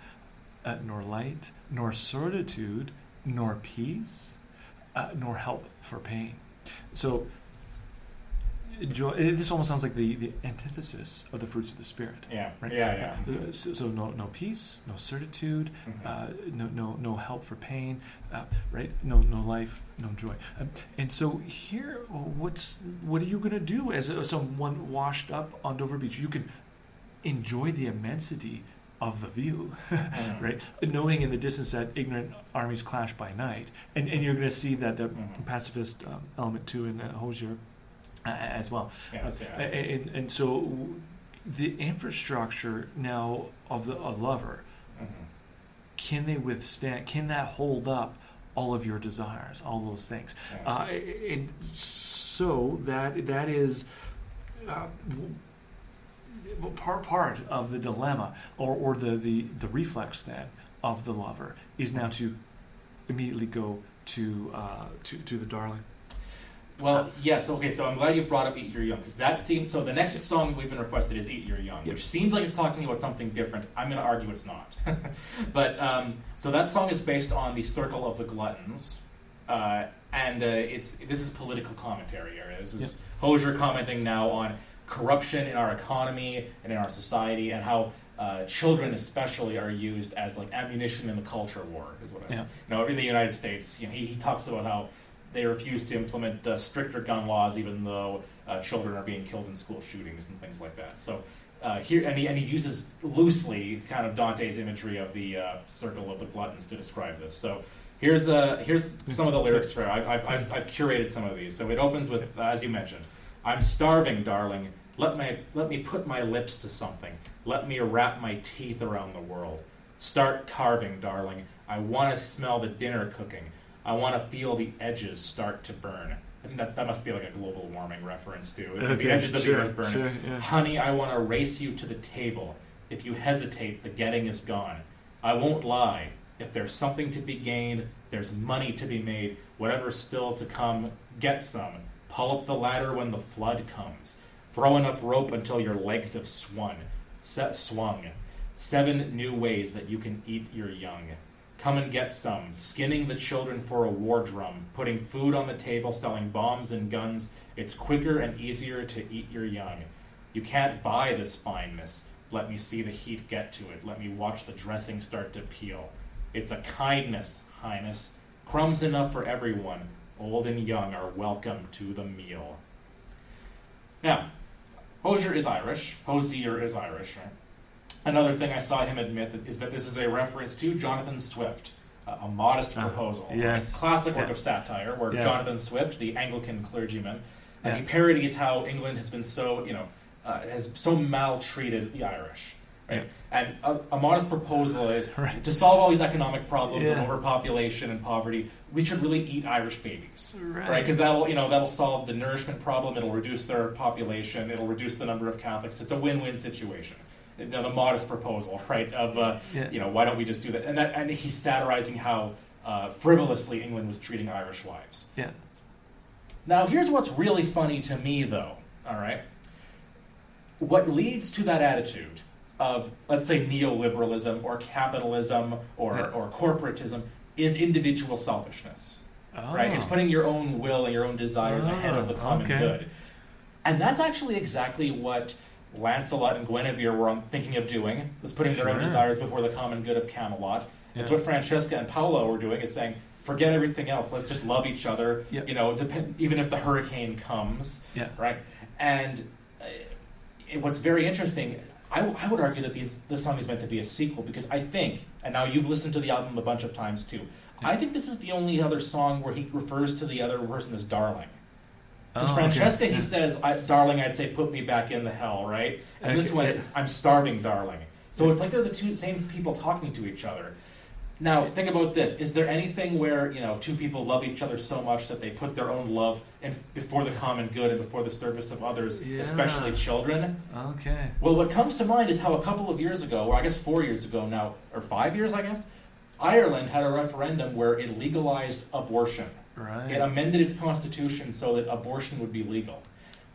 [SPEAKER 1] uh, nor light, nor certitude, nor peace, uh, nor help for pain. So. Joy, eh, this almost sounds like the, the antithesis of the fruits of the spirit.
[SPEAKER 2] Yeah.
[SPEAKER 1] Right?
[SPEAKER 2] Yeah. Yeah.
[SPEAKER 1] Uh, So, so no, no peace, no certitude,
[SPEAKER 2] Mhm.
[SPEAKER 1] uh, no, no, no help for pain, uh, right? No, no life, no joy. Um, and so here, what's what are you going to do as a, someone washed up on Dover Beach? You can enjoy the immensity of the view,
[SPEAKER 2] Mhm.
[SPEAKER 1] right? Knowing in the distance that ignorant armies clash by night, and and you're going to see that the
[SPEAKER 2] Mhm.
[SPEAKER 1] pacifist um, element too in uh, Hozier uh, as well.
[SPEAKER 2] Yes.
[SPEAKER 1] Uh,
[SPEAKER 2] Yeah.
[SPEAKER 1] and, and so the infrastructure now of the a lover
[SPEAKER 2] Mhm.
[SPEAKER 1] can they withstand can that hold up all of your desires all those things uh, and so that that is uh, part part of the dilemma or, or the, the the reflex then of the lover is now to immediately go to uh, to, to the darling
[SPEAKER 2] Well, yes. Okay, so I'm glad you brought up "Eat Your Young" because that seems. So the next song we've been requested is "Eat Your Young,"
[SPEAKER 1] Yep.
[SPEAKER 2] which seems like it's talking about something different. I'm going to argue it's not. but um, so that song is based on the Circle of the Gluttons, uh, and uh, it's this is political commentary area. This is Hozier commenting now on corruption in our economy and in our society, and how. Uh, children, especially, are used as like ammunition in the culture war. Is what I
[SPEAKER 1] Yeah.
[SPEAKER 2] you know, in the United States, you know, he, he talks about how they refuse to implement uh, stricter gun laws, even though uh, children are being killed in school shootings and things like that. So uh, here, and he, and he uses loosely kind of Dante's imagery of the uh, circle of the gluttons to describe this. So here's uh, here's some of the lyrics for. I, I've, I've I've curated some of these. So it opens with, as you mentioned, "I'm starving, darling. Let me let me put my lips to something. Let me wrap my teeth around the world. Start carving, darling. I want to smell the dinner cooking. I want to feel the edges start to burn. I think that, that must be like a global warming reference to the edges of the earth burning.
[SPEAKER 1] sure, yeah.
[SPEAKER 2] Honey, I want to race you to the table. If you hesitate, the getting is gone. I won't lie. If there's something to be gained, there's money to be made. Whatever's still to come, get some. Pull up the ladder when the flood comes. Throw enough rope until your legs have swung. Set swung. Seven new ways that you can eat your young. Come and get some. Skinning the children for a war drum. Putting food on the table, selling bombs and guns. It's quicker and easier to eat your young. You can't buy this fineness. Let me see the heat get to it. Let me watch the dressing start to peel. It's a kindness, Highness. Crumbs enough for everyone. Old and young are welcome to the meal. Now, Hozier is Irish. Hozier is Irish. Right? Another thing I saw him admit that is that this is a reference to Jonathan Swift, uh, a modest
[SPEAKER 1] Ah,
[SPEAKER 2] proposal.
[SPEAKER 1] yes.
[SPEAKER 2] A classic work
[SPEAKER 1] Yeah.
[SPEAKER 2] of satire where
[SPEAKER 1] Yes.
[SPEAKER 2] Jonathan Swift, the Anglican clergyman, and
[SPEAKER 1] Yeah.
[SPEAKER 2] he parodies how England has been so, you know, uh, has so maltreated the Irish. Right? And a, a modest proposal is
[SPEAKER 1] Right.
[SPEAKER 2] to solve all these economic problems
[SPEAKER 1] Yeah.
[SPEAKER 2] of overpopulation and poverty, we should really eat Irish babies
[SPEAKER 1] Right.
[SPEAKER 2] right? Because that'll you know that'll solve the nourishment problem. It'll reduce their population. It'll reduce the number of Catholics. It's a win-win situation. You know, the modest proposal, right? Of uh,
[SPEAKER 1] Yeah.
[SPEAKER 2] you know why don't we just do that? And that and he's satirizing how uh, frivolously England was treating Irish wives.
[SPEAKER 1] Yeah.
[SPEAKER 2] Now here's what's really funny to me, though. All right, what leads to that attitude of let's say neoliberalism or capitalism or
[SPEAKER 1] Yeah.
[SPEAKER 2] or corporatism is individual selfishness
[SPEAKER 1] Oh.
[SPEAKER 2] right? It's putting your own will and your own desires ahead of the common
[SPEAKER 1] okay.
[SPEAKER 2] good. And that's actually exactly what Lancelot and Guinevere were thinking of doing, was putting their own desires before the common good of Camelot. It's what Francesca and Paolo were doing, is saying, forget everything else, let's just love each other,
[SPEAKER 1] Yeah.
[SPEAKER 2] you know, depend, even if the hurricane comes,
[SPEAKER 1] Yeah.
[SPEAKER 2] right? And uh, it- what's very interesting, I, I would argue that these, this song is meant to be a sequel because I think, and now you've listened to the album a bunch of times too, I think this is the only other song where he refers to the other person as darling. Because
[SPEAKER 1] Oh, okay.
[SPEAKER 2] Francesca, he
[SPEAKER 1] Yeah.
[SPEAKER 2] says, I, "Darling, I'd say, put me back in the hell," right? And this one. "I'm starving, darling." So it's like they're the two same people talking to each other. Now, think about this: Is there anything where you know two people love each other so much that they put their own love in, before the common good and before the service of others,
[SPEAKER 1] Yeah.
[SPEAKER 2] especially children?
[SPEAKER 1] Okay.
[SPEAKER 2] Well, what comes to mind is how a couple of years ago, or I guess four years ago now, or five years, I guess, Ireland had a referendum where it legalized abortion.
[SPEAKER 1] Right.
[SPEAKER 2] It amended its constitution so that abortion would be legal.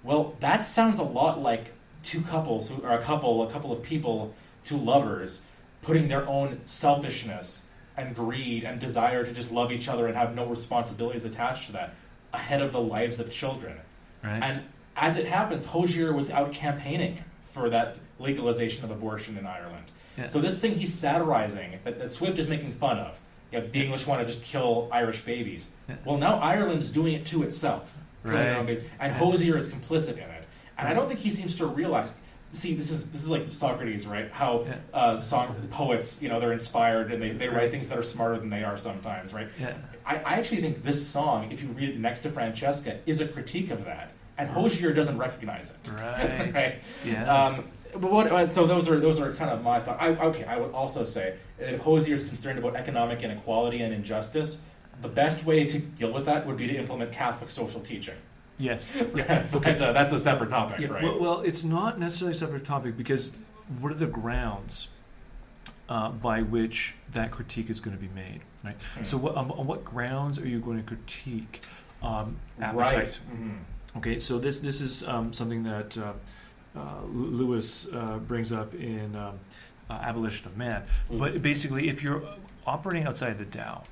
[SPEAKER 2] Well, that sounds a lot like two couples, who, or a couple, a couple of people, two lovers, putting their own selfishness and greed and desire to just love each other and have no responsibilities attached to that ahead of the lives of children.
[SPEAKER 1] right.
[SPEAKER 2] And as it happens, Hozier was out campaigning for that legalization of abortion in Ireland.
[SPEAKER 1] Yeah.
[SPEAKER 2] So this thing he's satirizing that, that Swift is making fun of, you know, the English want to just kill Irish babies.
[SPEAKER 1] Yeah.
[SPEAKER 2] Well, now Ireland's doing it to itself, killing their own
[SPEAKER 1] Right.
[SPEAKER 2] and. Hozier is complicit in it. And I don't think he seems to realize. See, this is this is like Socrates, right? How uh, song poets, you know, they're inspired and they, they write things that are smarter than they are sometimes, right?
[SPEAKER 1] yeah.
[SPEAKER 2] I, I actually think this song, if you read it next to Francesca, is a critique of that, and Hozier doesn't recognize it.
[SPEAKER 1] Right.
[SPEAKER 2] right.
[SPEAKER 1] Yes.
[SPEAKER 2] Um, but what? uh, So those are those are kind of my thoughts. I, okay, I would also say that if Hozier is concerned about economic inequality and injustice, the best way to deal with that would be to implement Catholic social teaching.
[SPEAKER 1] Yes. Yeah.
[SPEAKER 2] but uh, that's a separate topic,
[SPEAKER 1] Yeah,
[SPEAKER 2] right?
[SPEAKER 1] well, well, it's not necessarily a separate topic because what are the grounds uh, by which that critique is going to be made, right?
[SPEAKER 2] Hmm.
[SPEAKER 1] So, what, um, on what grounds are you going to critique um,
[SPEAKER 2] Right.
[SPEAKER 1] appetite?
[SPEAKER 2] Mhm.
[SPEAKER 1] Okay, so this this is um, something that uh, uh, Lewis uh, brings up in um, uh, Abolition of Man. But basically, if you're operating outside the Tao,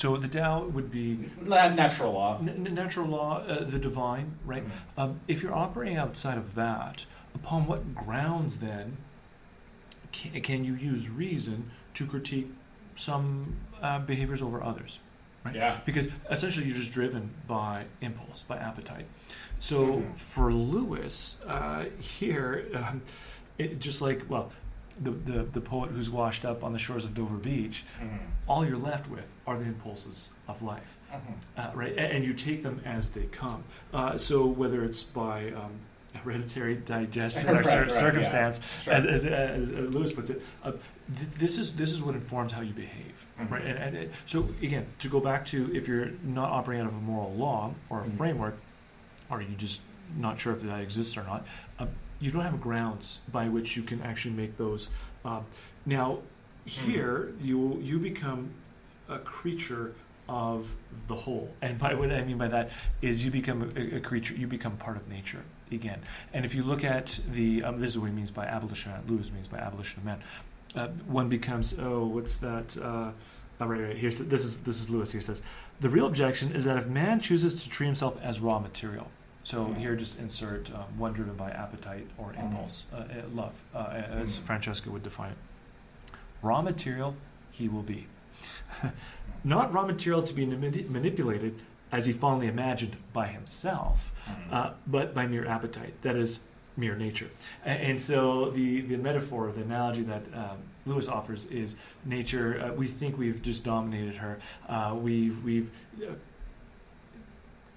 [SPEAKER 1] so the Tao would be
[SPEAKER 2] natural law.
[SPEAKER 1] n- natural law, uh, the divine, right?
[SPEAKER 2] Mhm.
[SPEAKER 1] Um, if you're operating outside of that, upon what grounds then can, can you use reason to critique some uh, behaviors over others? Right.
[SPEAKER 2] Yeah.
[SPEAKER 1] Because essentially you're just driven by impulse, by appetite. So
[SPEAKER 2] Mhm.
[SPEAKER 1] for Lewis, uh, here, um, it, just like, well, the, the, the poet who's washed up on the shores of Dover Beach,
[SPEAKER 2] Mhm.
[SPEAKER 1] all you're left with are the impulses of life
[SPEAKER 2] Mhm.
[SPEAKER 1] uh, right? A- And you take them as they come. Uh, so whether it's by um, hereditary digestion or
[SPEAKER 2] Right,
[SPEAKER 1] cir-
[SPEAKER 2] right,
[SPEAKER 1] circumstance, as, as, as Lewis puts it, uh, th- this is this is what informs how you behave,
[SPEAKER 2] Mhm.
[SPEAKER 1] right? And, and it, so again, to go back to if you're not operating out of a moral law or a
[SPEAKER 2] Mhm.
[SPEAKER 1] framework, or you just not sure if that exists or not, uh, you don't have grounds by which you can actually make those. Um, now, here you you become a creature of the whole, and by what I mean by that is you become a, a creature. You become part of nature again. And if you look at the um, this is what he means by abolition. Lewis means by abolition of man. Uh, one becomes oh, what's that? Uh, Oh, right, right. Here's this is this is Lewis. Here says the real objection is that if man chooses to treat himself as raw material, so
[SPEAKER 2] Mhm.
[SPEAKER 1] here just insert um, one driven by appetite or
[SPEAKER 2] Mhm.
[SPEAKER 1] impulse, uh, uh, love, uh, as
[SPEAKER 2] Mhm.
[SPEAKER 1] Francesca would define it. Raw material, he will be. Not raw material to be mani- manipulated, as he fondly imagined, by himself,
[SPEAKER 2] Mhm.
[SPEAKER 1] uh, but by mere appetite. That is mere nature. And, and so the, the metaphor, the analogy that um, Lewis offers is nature. Uh, we think we've just dominated her. Uh, we've we've uh,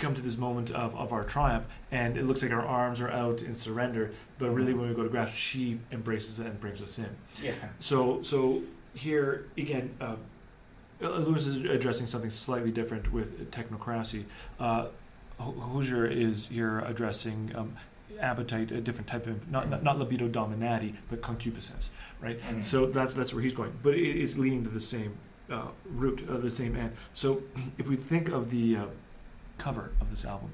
[SPEAKER 1] come to this moment of, of our triumph, and it looks like our arms are out in surrender. But really, when we go to grasp, she embraces it and brings us in.
[SPEAKER 2] yeah.
[SPEAKER 1] So, so here again, uh, uh, Lewis is addressing something slightly different with technocracy. Uh, Hozier is here addressing um, appetite, a different type of not, not not libido dominandi, but concupiscence, right?
[SPEAKER 2] Mhm.
[SPEAKER 1] So that's that's where he's going, but it is leading to the same uh, root, uh, the same end. So if we think of the uh, cover of this album.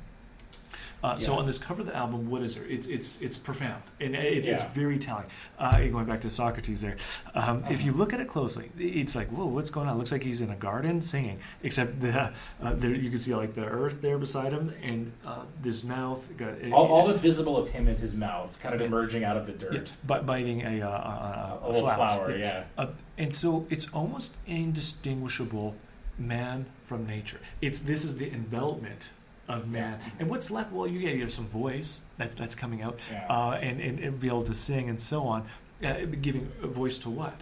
[SPEAKER 1] Uh, So on this cover of the album, what is there? It's it's it's profound and it's, it's very telling. Uh, going back to Socrates, there, um, if
[SPEAKER 2] Uh-huh.
[SPEAKER 1] you look at it closely, it's like whoa, what's going on? It looks like he's in a garden singing, except the, uh, there you can see like the earth there beside him and uh, this mouth. Got,
[SPEAKER 2] All, all that's visible of him is his mouth, kind of emerging out of the dirt.
[SPEAKER 1] yeah, but biting a, uh, a,
[SPEAKER 2] A little flower, yeah.
[SPEAKER 1] Uh, and so it's almost indistinguishable man from nature. It's this is the envelopment of man. And what's left? Well, you, yeah, you have some voice that's that's coming out,
[SPEAKER 2] Yeah.
[SPEAKER 1] uh, and, and and be able to sing and so on, uh, giving a voice to what?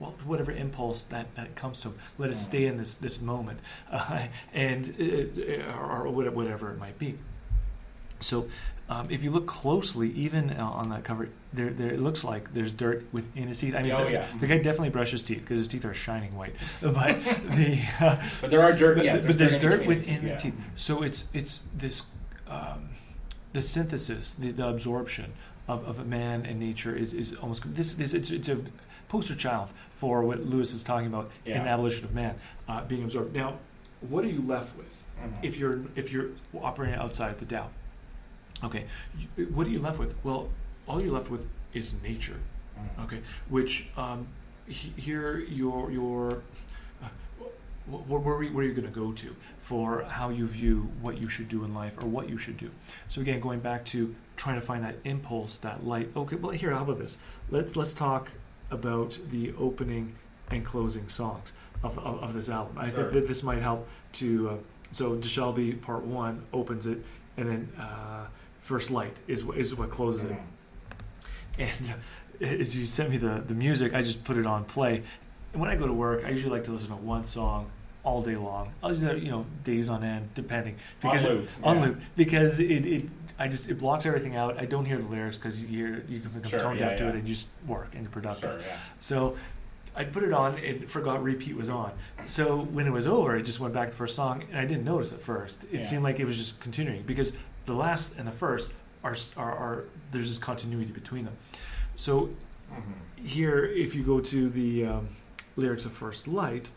[SPEAKER 1] Well, whatever impulse that, that comes to him. Let us stay in this this moment, uh, and uh, or, or whatever it might be. So, um, if you look closely, even uh, on that cover, there, there it looks like there's dirt within his teeth. I mean,
[SPEAKER 2] Oh,
[SPEAKER 1] the,
[SPEAKER 2] yeah.
[SPEAKER 1] the guy definitely brushed his teeth because his teeth are shining white. But the uh,
[SPEAKER 2] But there are dirt.
[SPEAKER 1] but,
[SPEAKER 2] yeah,
[SPEAKER 1] but there's
[SPEAKER 2] in
[SPEAKER 1] dirt within the
[SPEAKER 2] yeah.
[SPEAKER 1] teeth. So it's it's this um, the synthesis, the, the absorption of, of a man and nature is, is almost this this it's, it's a poster child for what Lewis is talking about in
[SPEAKER 2] Yeah.
[SPEAKER 1] the abolition of man uh, being absorbed. Now, what are you left with
[SPEAKER 2] Mhm.
[SPEAKER 1] if you're if you're operating outside the Tao? Okay, what are you left with? Well, all you're left with is nature.
[SPEAKER 2] Mhm.
[SPEAKER 1] Okay, which um, he, here your your uh, wh- wh- where, are you- where are you going to go to for how you view what you should do in life or what you should do? So again, going back to trying to find that impulse, that light. Okay, well here, how about this? Let's let's talk about the opening and closing songs of, of, of this album. I
[SPEAKER 2] Sure.
[SPEAKER 1] think that this might help to. Uh, so De Selby Part One opens it, and then uh, First Light is what is what closes it.
[SPEAKER 2] Mhm.
[SPEAKER 1] And uh, as you sent me the, the music, I just put it on play. And when I go to work, I usually like to listen to one song all day long. I'll do that, you know, days on end, depending. Because
[SPEAKER 2] on loop.
[SPEAKER 1] on
[SPEAKER 2] yeah.
[SPEAKER 1] loop, because it, it I just it blocks everything out. I don't hear the lyrics because you hear you can become
[SPEAKER 2] Sure,
[SPEAKER 1] tone
[SPEAKER 2] yeah,
[SPEAKER 1] deaf to
[SPEAKER 2] yeah.
[SPEAKER 1] it and just work and productive.
[SPEAKER 2] Sure.
[SPEAKER 1] So I put it on and forgot repeat was on. So when it was over, it just went back to the first song, and I didn't notice at first. It
[SPEAKER 2] Yeah.
[SPEAKER 1] seemed like it was just continuing because the last and the first are are, are there's this continuity between them. So
[SPEAKER 2] Mhm.
[SPEAKER 1] here, if you go to the um, lyrics of First Light,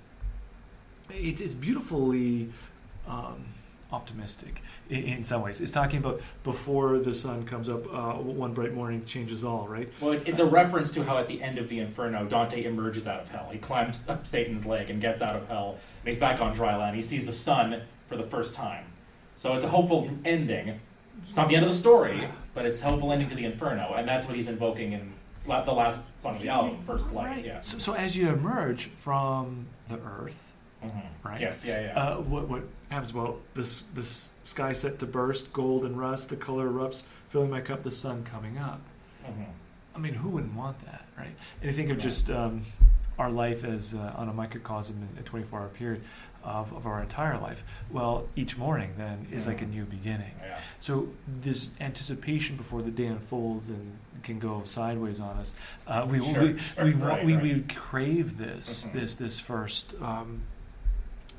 [SPEAKER 1] it's, it's beautifully um, optimistic in, in some ways. It's talking about before the sun comes up, uh, one bright morning changes all, right?
[SPEAKER 2] Well, it's, it's a reference to how at the end of the Inferno, Dante emerges out of hell. He climbs up Satan's leg and gets out of hell, and he's back on dry land. He sees the sun for the first time. So it's a hopeful ending. It's not the end of the story, but it's a hopeful ending to the Inferno, and that's what he's invoking in la- the last song of the album, First Light.
[SPEAKER 1] Right.
[SPEAKER 2] Yeah.
[SPEAKER 1] So, so as you emerge from the earth,
[SPEAKER 2] Mhm.
[SPEAKER 1] Right.
[SPEAKER 2] Yes. Yeah. Yeah.
[SPEAKER 1] uh, what what happens? Well, this this sky set to burst, gold and rust, the color erupts, filling my cup. The sun coming up.
[SPEAKER 2] Mhm.
[SPEAKER 1] I mean, who wouldn't want that, right? And you think of
[SPEAKER 2] Yeah.
[SPEAKER 1] just um, our life as uh, on a microcosm in a 24 hour period of, of our entire life. Well, each morning then is like a
[SPEAKER 2] Mhm.
[SPEAKER 1] new beginning.
[SPEAKER 2] Yeah.
[SPEAKER 1] So this anticipation before the day unfolds and can go sideways on us, uh, we,
[SPEAKER 2] Sure,
[SPEAKER 1] we,
[SPEAKER 2] sure,
[SPEAKER 1] we,
[SPEAKER 2] right,
[SPEAKER 1] we,
[SPEAKER 2] right.
[SPEAKER 1] we crave this
[SPEAKER 2] Mhm.
[SPEAKER 1] this this first um,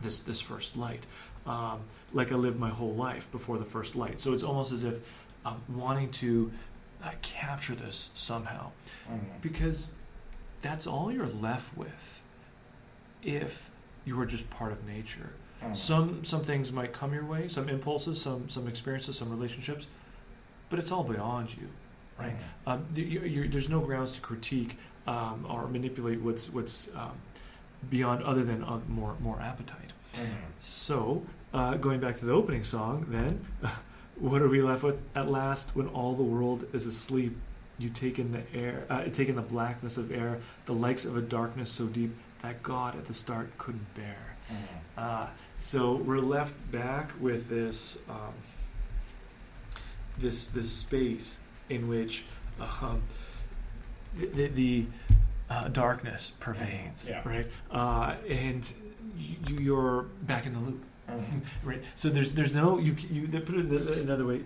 [SPEAKER 1] this this first light, um, like I lived my whole life before the first light. So it's almost as if um, wanting to uh, capture this somehow
[SPEAKER 2] Mhm.
[SPEAKER 1] because that's all you're left with if you are just part of nature.
[SPEAKER 2] Mhm.
[SPEAKER 1] Some some things might come your way, some impulses, some some experiences, some relationships, but it's all beyond you, right?
[SPEAKER 2] Mhm.
[SPEAKER 1] Um, you there's no grounds to critique um, or manipulate what's what's um, beyond other than uh, more more appetite.
[SPEAKER 2] Mhm.
[SPEAKER 1] So, uh, going back to the opening song, then, what are we left with? At last, when all the world is asleep, you take in the air, uh, take in the blackness of air, the likes of a darkness so deep that God at the start couldn't bear.
[SPEAKER 2] Mhm.
[SPEAKER 1] Uh, so we're left back with this um, this this space in which um, the, the uh, darkness pervades,
[SPEAKER 2] Yeah.
[SPEAKER 1] right? Uh, and you, you're back in the loop,
[SPEAKER 2] Mhm.
[SPEAKER 1] right? So there's there's no you you they put it another way.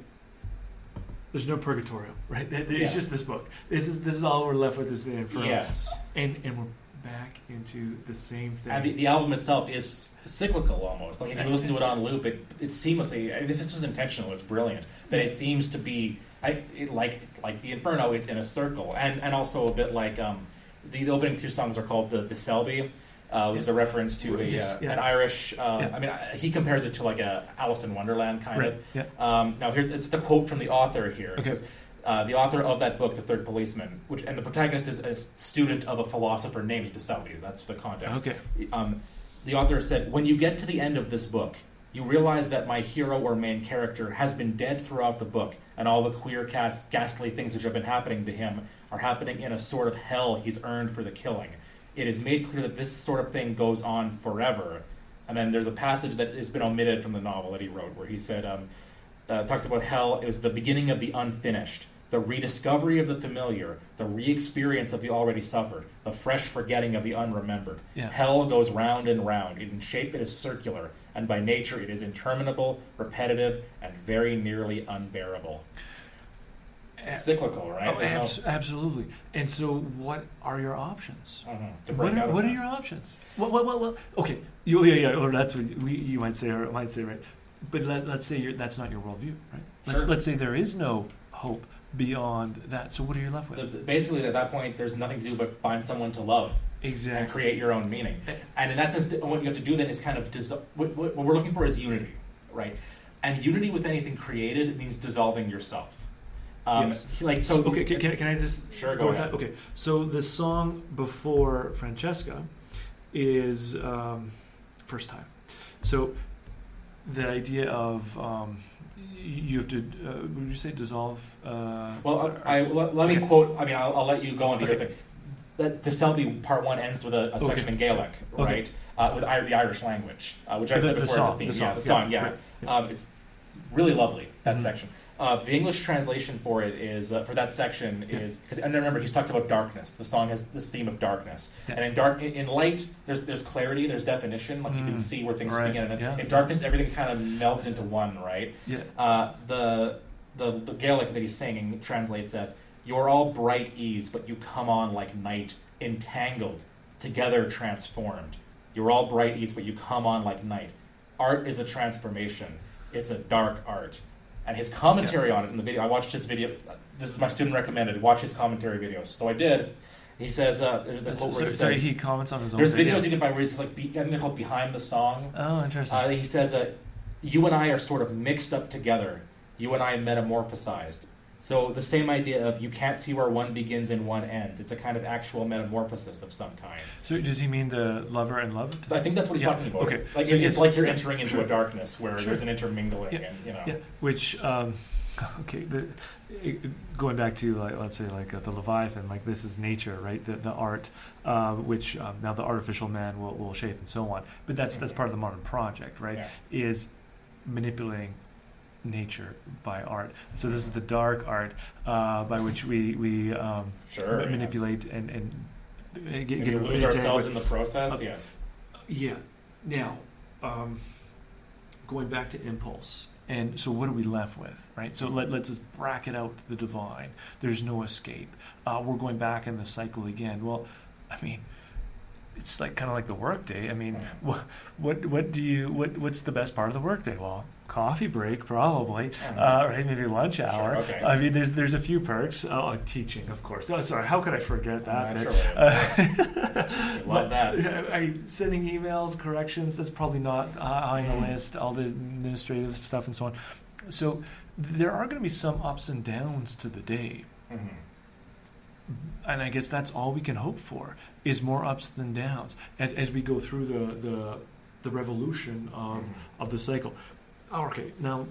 [SPEAKER 1] There's no purgatorio, right? It's
[SPEAKER 2] Yeah.
[SPEAKER 1] just this book. This is this is all we're left with is the inferno,
[SPEAKER 2] Yes.
[SPEAKER 1] and and we're back into the same thing.
[SPEAKER 2] And the, the album itself is cyclical almost. Like if you listen to it on loop, it it seamlessly. If this was intentional, it's brilliant. But it seems to be I, it, like like the Inferno. It's in a circle, and and also a bit like um, the, the opening two songs are called the De Selby. Uh, is a reference to a, uh,
[SPEAKER 1] yeah.
[SPEAKER 2] an Irish. Uh,
[SPEAKER 1] Yeah.
[SPEAKER 2] I mean, I, he compares it to like a Alice in Wonderland kind
[SPEAKER 1] right?
[SPEAKER 2] of.
[SPEAKER 1] Yeah.
[SPEAKER 2] Um, now, here's it's the quote from the author here. It
[SPEAKER 1] Okay.
[SPEAKER 2] says, uh, the author of that book, The Third Policeman, which and the protagonist is a student of a philosopher named de Selby. That's the context.
[SPEAKER 1] Okay.
[SPEAKER 2] Um, the author said, When you get to the end of this book, you realize that my hero or main character has been dead throughout the book, and all the queer, cast, ghastly things which have been happening to him are happening in a sort of hell he's earned for the killing. It is made clear that this sort of thing goes on forever. And then there's a passage that has been omitted from the novel that he wrote, where he said, um, uh, talks about hell is the beginning of the unfinished, the rediscovery of the familiar, the re-experience of the already suffered, the fresh forgetting of the unremembered.
[SPEAKER 1] Yeah.
[SPEAKER 2] Hell goes round and round. In shape, it is circular, and by nature, it is interminable, repetitive, and very nearly unbearable. It's cyclical, right?
[SPEAKER 1] Oh,
[SPEAKER 2] There's no-
[SPEAKER 1] absolutely. And so, what are your options?
[SPEAKER 2] Mhm. Break
[SPEAKER 1] What are, what are your options? What, what, what, what? Okay, you, yeah, yeah. Or that's what we, you might say, or might say, right? But let, let's say you're, that's not your worldview, right? Let's,
[SPEAKER 2] Sure.
[SPEAKER 1] let's say there is no hope beyond that. So, what are you left with?
[SPEAKER 2] The- basically, at that point, there's nothing to do but find someone to love
[SPEAKER 1] Exactly.
[SPEAKER 2] and create your own meaning.
[SPEAKER 1] Eh.
[SPEAKER 2] And in that sense, what you have to do then is kind of dis- what what we're looking for is unity, right? And unity with anything created means dissolving yourself. Um,
[SPEAKER 1] Yes.
[SPEAKER 2] Like so.
[SPEAKER 1] okay, can, can, can I just
[SPEAKER 2] Sure,
[SPEAKER 1] go
[SPEAKER 2] go
[SPEAKER 1] with
[SPEAKER 2] ahead.
[SPEAKER 1] that? Okay, so the song before Francesca is um, first time. So the idea of um, you have to, uh, would you say dissolve? Uh,
[SPEAKER 2] Well, I, I, let, let me
[SPEAKER 1] Okay.
[SPEAKER 2] quote. I mean, I'll, I'll let you go on to your thing. That De Selby part one ends with a, a section
[SPEAKER 1] Okay.
[SPEAKER 2] in Gaelic,
[SPEAKER 1] Okay.
[SPEAKER 2] right? Uh, with I, the Irish language, uh, which I said
[SPEAKER 1] the
[SPEAKER 2] before
[SPEAKER 1] song,
[SPEAKER 2] is a theme.
[SPEAKER 1] the
[SPEAKER 2] yeah,
[SPEAKER 1] song,
[SPEAKER 2] the song.
[SPEAKER 1] yeah,
[SPEAKER 2] Yeah,
[SPEAKER 1] yeah.
[SPEAKER 2] Um, it's really lovely that
[SPEAKER 1] Mhm.
[SPEAKER 2] section. Uh, the English translation for it is uh, for that section is because and remember he's talked about darkness. The song has this theme of darkness,
[SPEAKER 1] Yeah.
[SPEAKER 2] and in dark in, light there's there's clarity, there's definition, like you can
[SPEAKER 1] Mm.
[SPEAKER 2] see where things
[SPEAKER 1] Right,
[SPEAKER 2] begin. And
[SPEAKER 1] yeah.
[SPEAKER 2] in darkness, everything kind of melts into one, right?
[SPEAKER 1] yeah.
[SPEAKER 2] Uh, the, the the Gaelic that he's singing translates as "You're all bright ease, but you come on like night, entangled, together transformed. You're all bright ease, but you come on like night. Art is a transformation. It's a dark art." And his commentary on it in the video, I watched his video. This is my student recommended. Watch his commentary videos. So I did. He says, uh, "There's the quote
[SPEAKER 1] so,
[SPEAKER 2] where he
[SPEAKER 1] sorry,
[SPEAKER 2] says."
[SPEAKER 1] he comments on his own.
[SPEAKER 2] There's
[SPEAKER 1] video.
[SPEAKER 2] videos you can find where it's like, be, I think they're called behind the song.
[SPEAKER 1] Oh, interesting.
[SPEAKER 2] Uh, he says that you and I are sort of mixed up together. You and I metamorphosized. So the same idea of you can't see where one begins and one ends. It's a kind of actual metamorphosis of some kind.
[SPEAKER 1] so, does he mean the lover and loved?
[SPEAKER 2] I think that's what he's
[SPEAKER 1] Yeah,
[SPEAKER 2] talking about.
[SPEAKER 1] okay.
[SPEAKER 2] Like
[SPEAKER 1] So
[SPEAKER 2] it's
[SPEAKER 1] it's-
[SPEAKER 2] like you're entering into
[SPEAKER 1] Sure.
[SPEAKER 2] a darkness where
[SPEAKER 1] Sure.
[SPEAKER 2] there's an intermingling,
[SPEAKER 1] Yeah.
[SPEAKER 2] and you know.
[SPEAKER 1] Yeah, which um, okay, the, going back to like let's say like uh, the Leviathan, like this is nature, right? The the art, uh, which um, now the artificial man will, will shape and so on. But that's that's
[SPEAKER 2] Mhm.
[SPEAKER 1] part of the modern project, right? Is manipulating nature by art. So this is the dark art uh, by which we we um,
[SPEAKER 2] Sure.
[SPEAKER 1] ma-
[SPEAKER 2] yes.
[SPEAKER 1] manipulate and and uh, get, get
[SPEAKER 2] we lose ourselves in the process.
[SPEAKER 1] Uh,
[SPEAKER 2] yes.
[SPEAKER 1] yeah. Now, um, going back to impulse. And so, what are we left with, right? So, let, let's just bracket out the divine. There's no escape. Uh, we're going back in the cycle again. Well, I mean, it's like kind of like the workday. I mean,
[SPEAKER 2] Mhm.
[SPEAKER 1] what, what, what do you, what, what's the best part of the workday? Well, coffee break, probably,
[SPEAKER 2] Mhm.
[SPEAKER 1] uh, right? Maybe lunch
[SPEAKER 2] Sure,
[SPEAKER 1] hour.
[SPEAKER 2] okay.
[SPEAKER 1] I mean, there's, there's a few perks. Oh, teaching, of course. Oh, sorry, how could I forget that?
[SPEAKER 2] Naturally,
[SPEAKER 1] Uh,
[SPEAKER 2] love that.
[SPEAKER 1] I, sending emails, corrections, that's probably not uh, high on the
[SPEAKER 2] Mm.
[SPEAKER 1] list, all the administrative stuff and so on. So there are going to be some ups and downs to the day.
[SPEAKER 2] Mhm.
[SPEAKER 1] and I guess that's all we can hope for is more ups than downs as, as we go through the the, the revolution of
[SPEAKER 2] Mhm.
[SPEAKER 1] of the cycle. Oh, Okay, now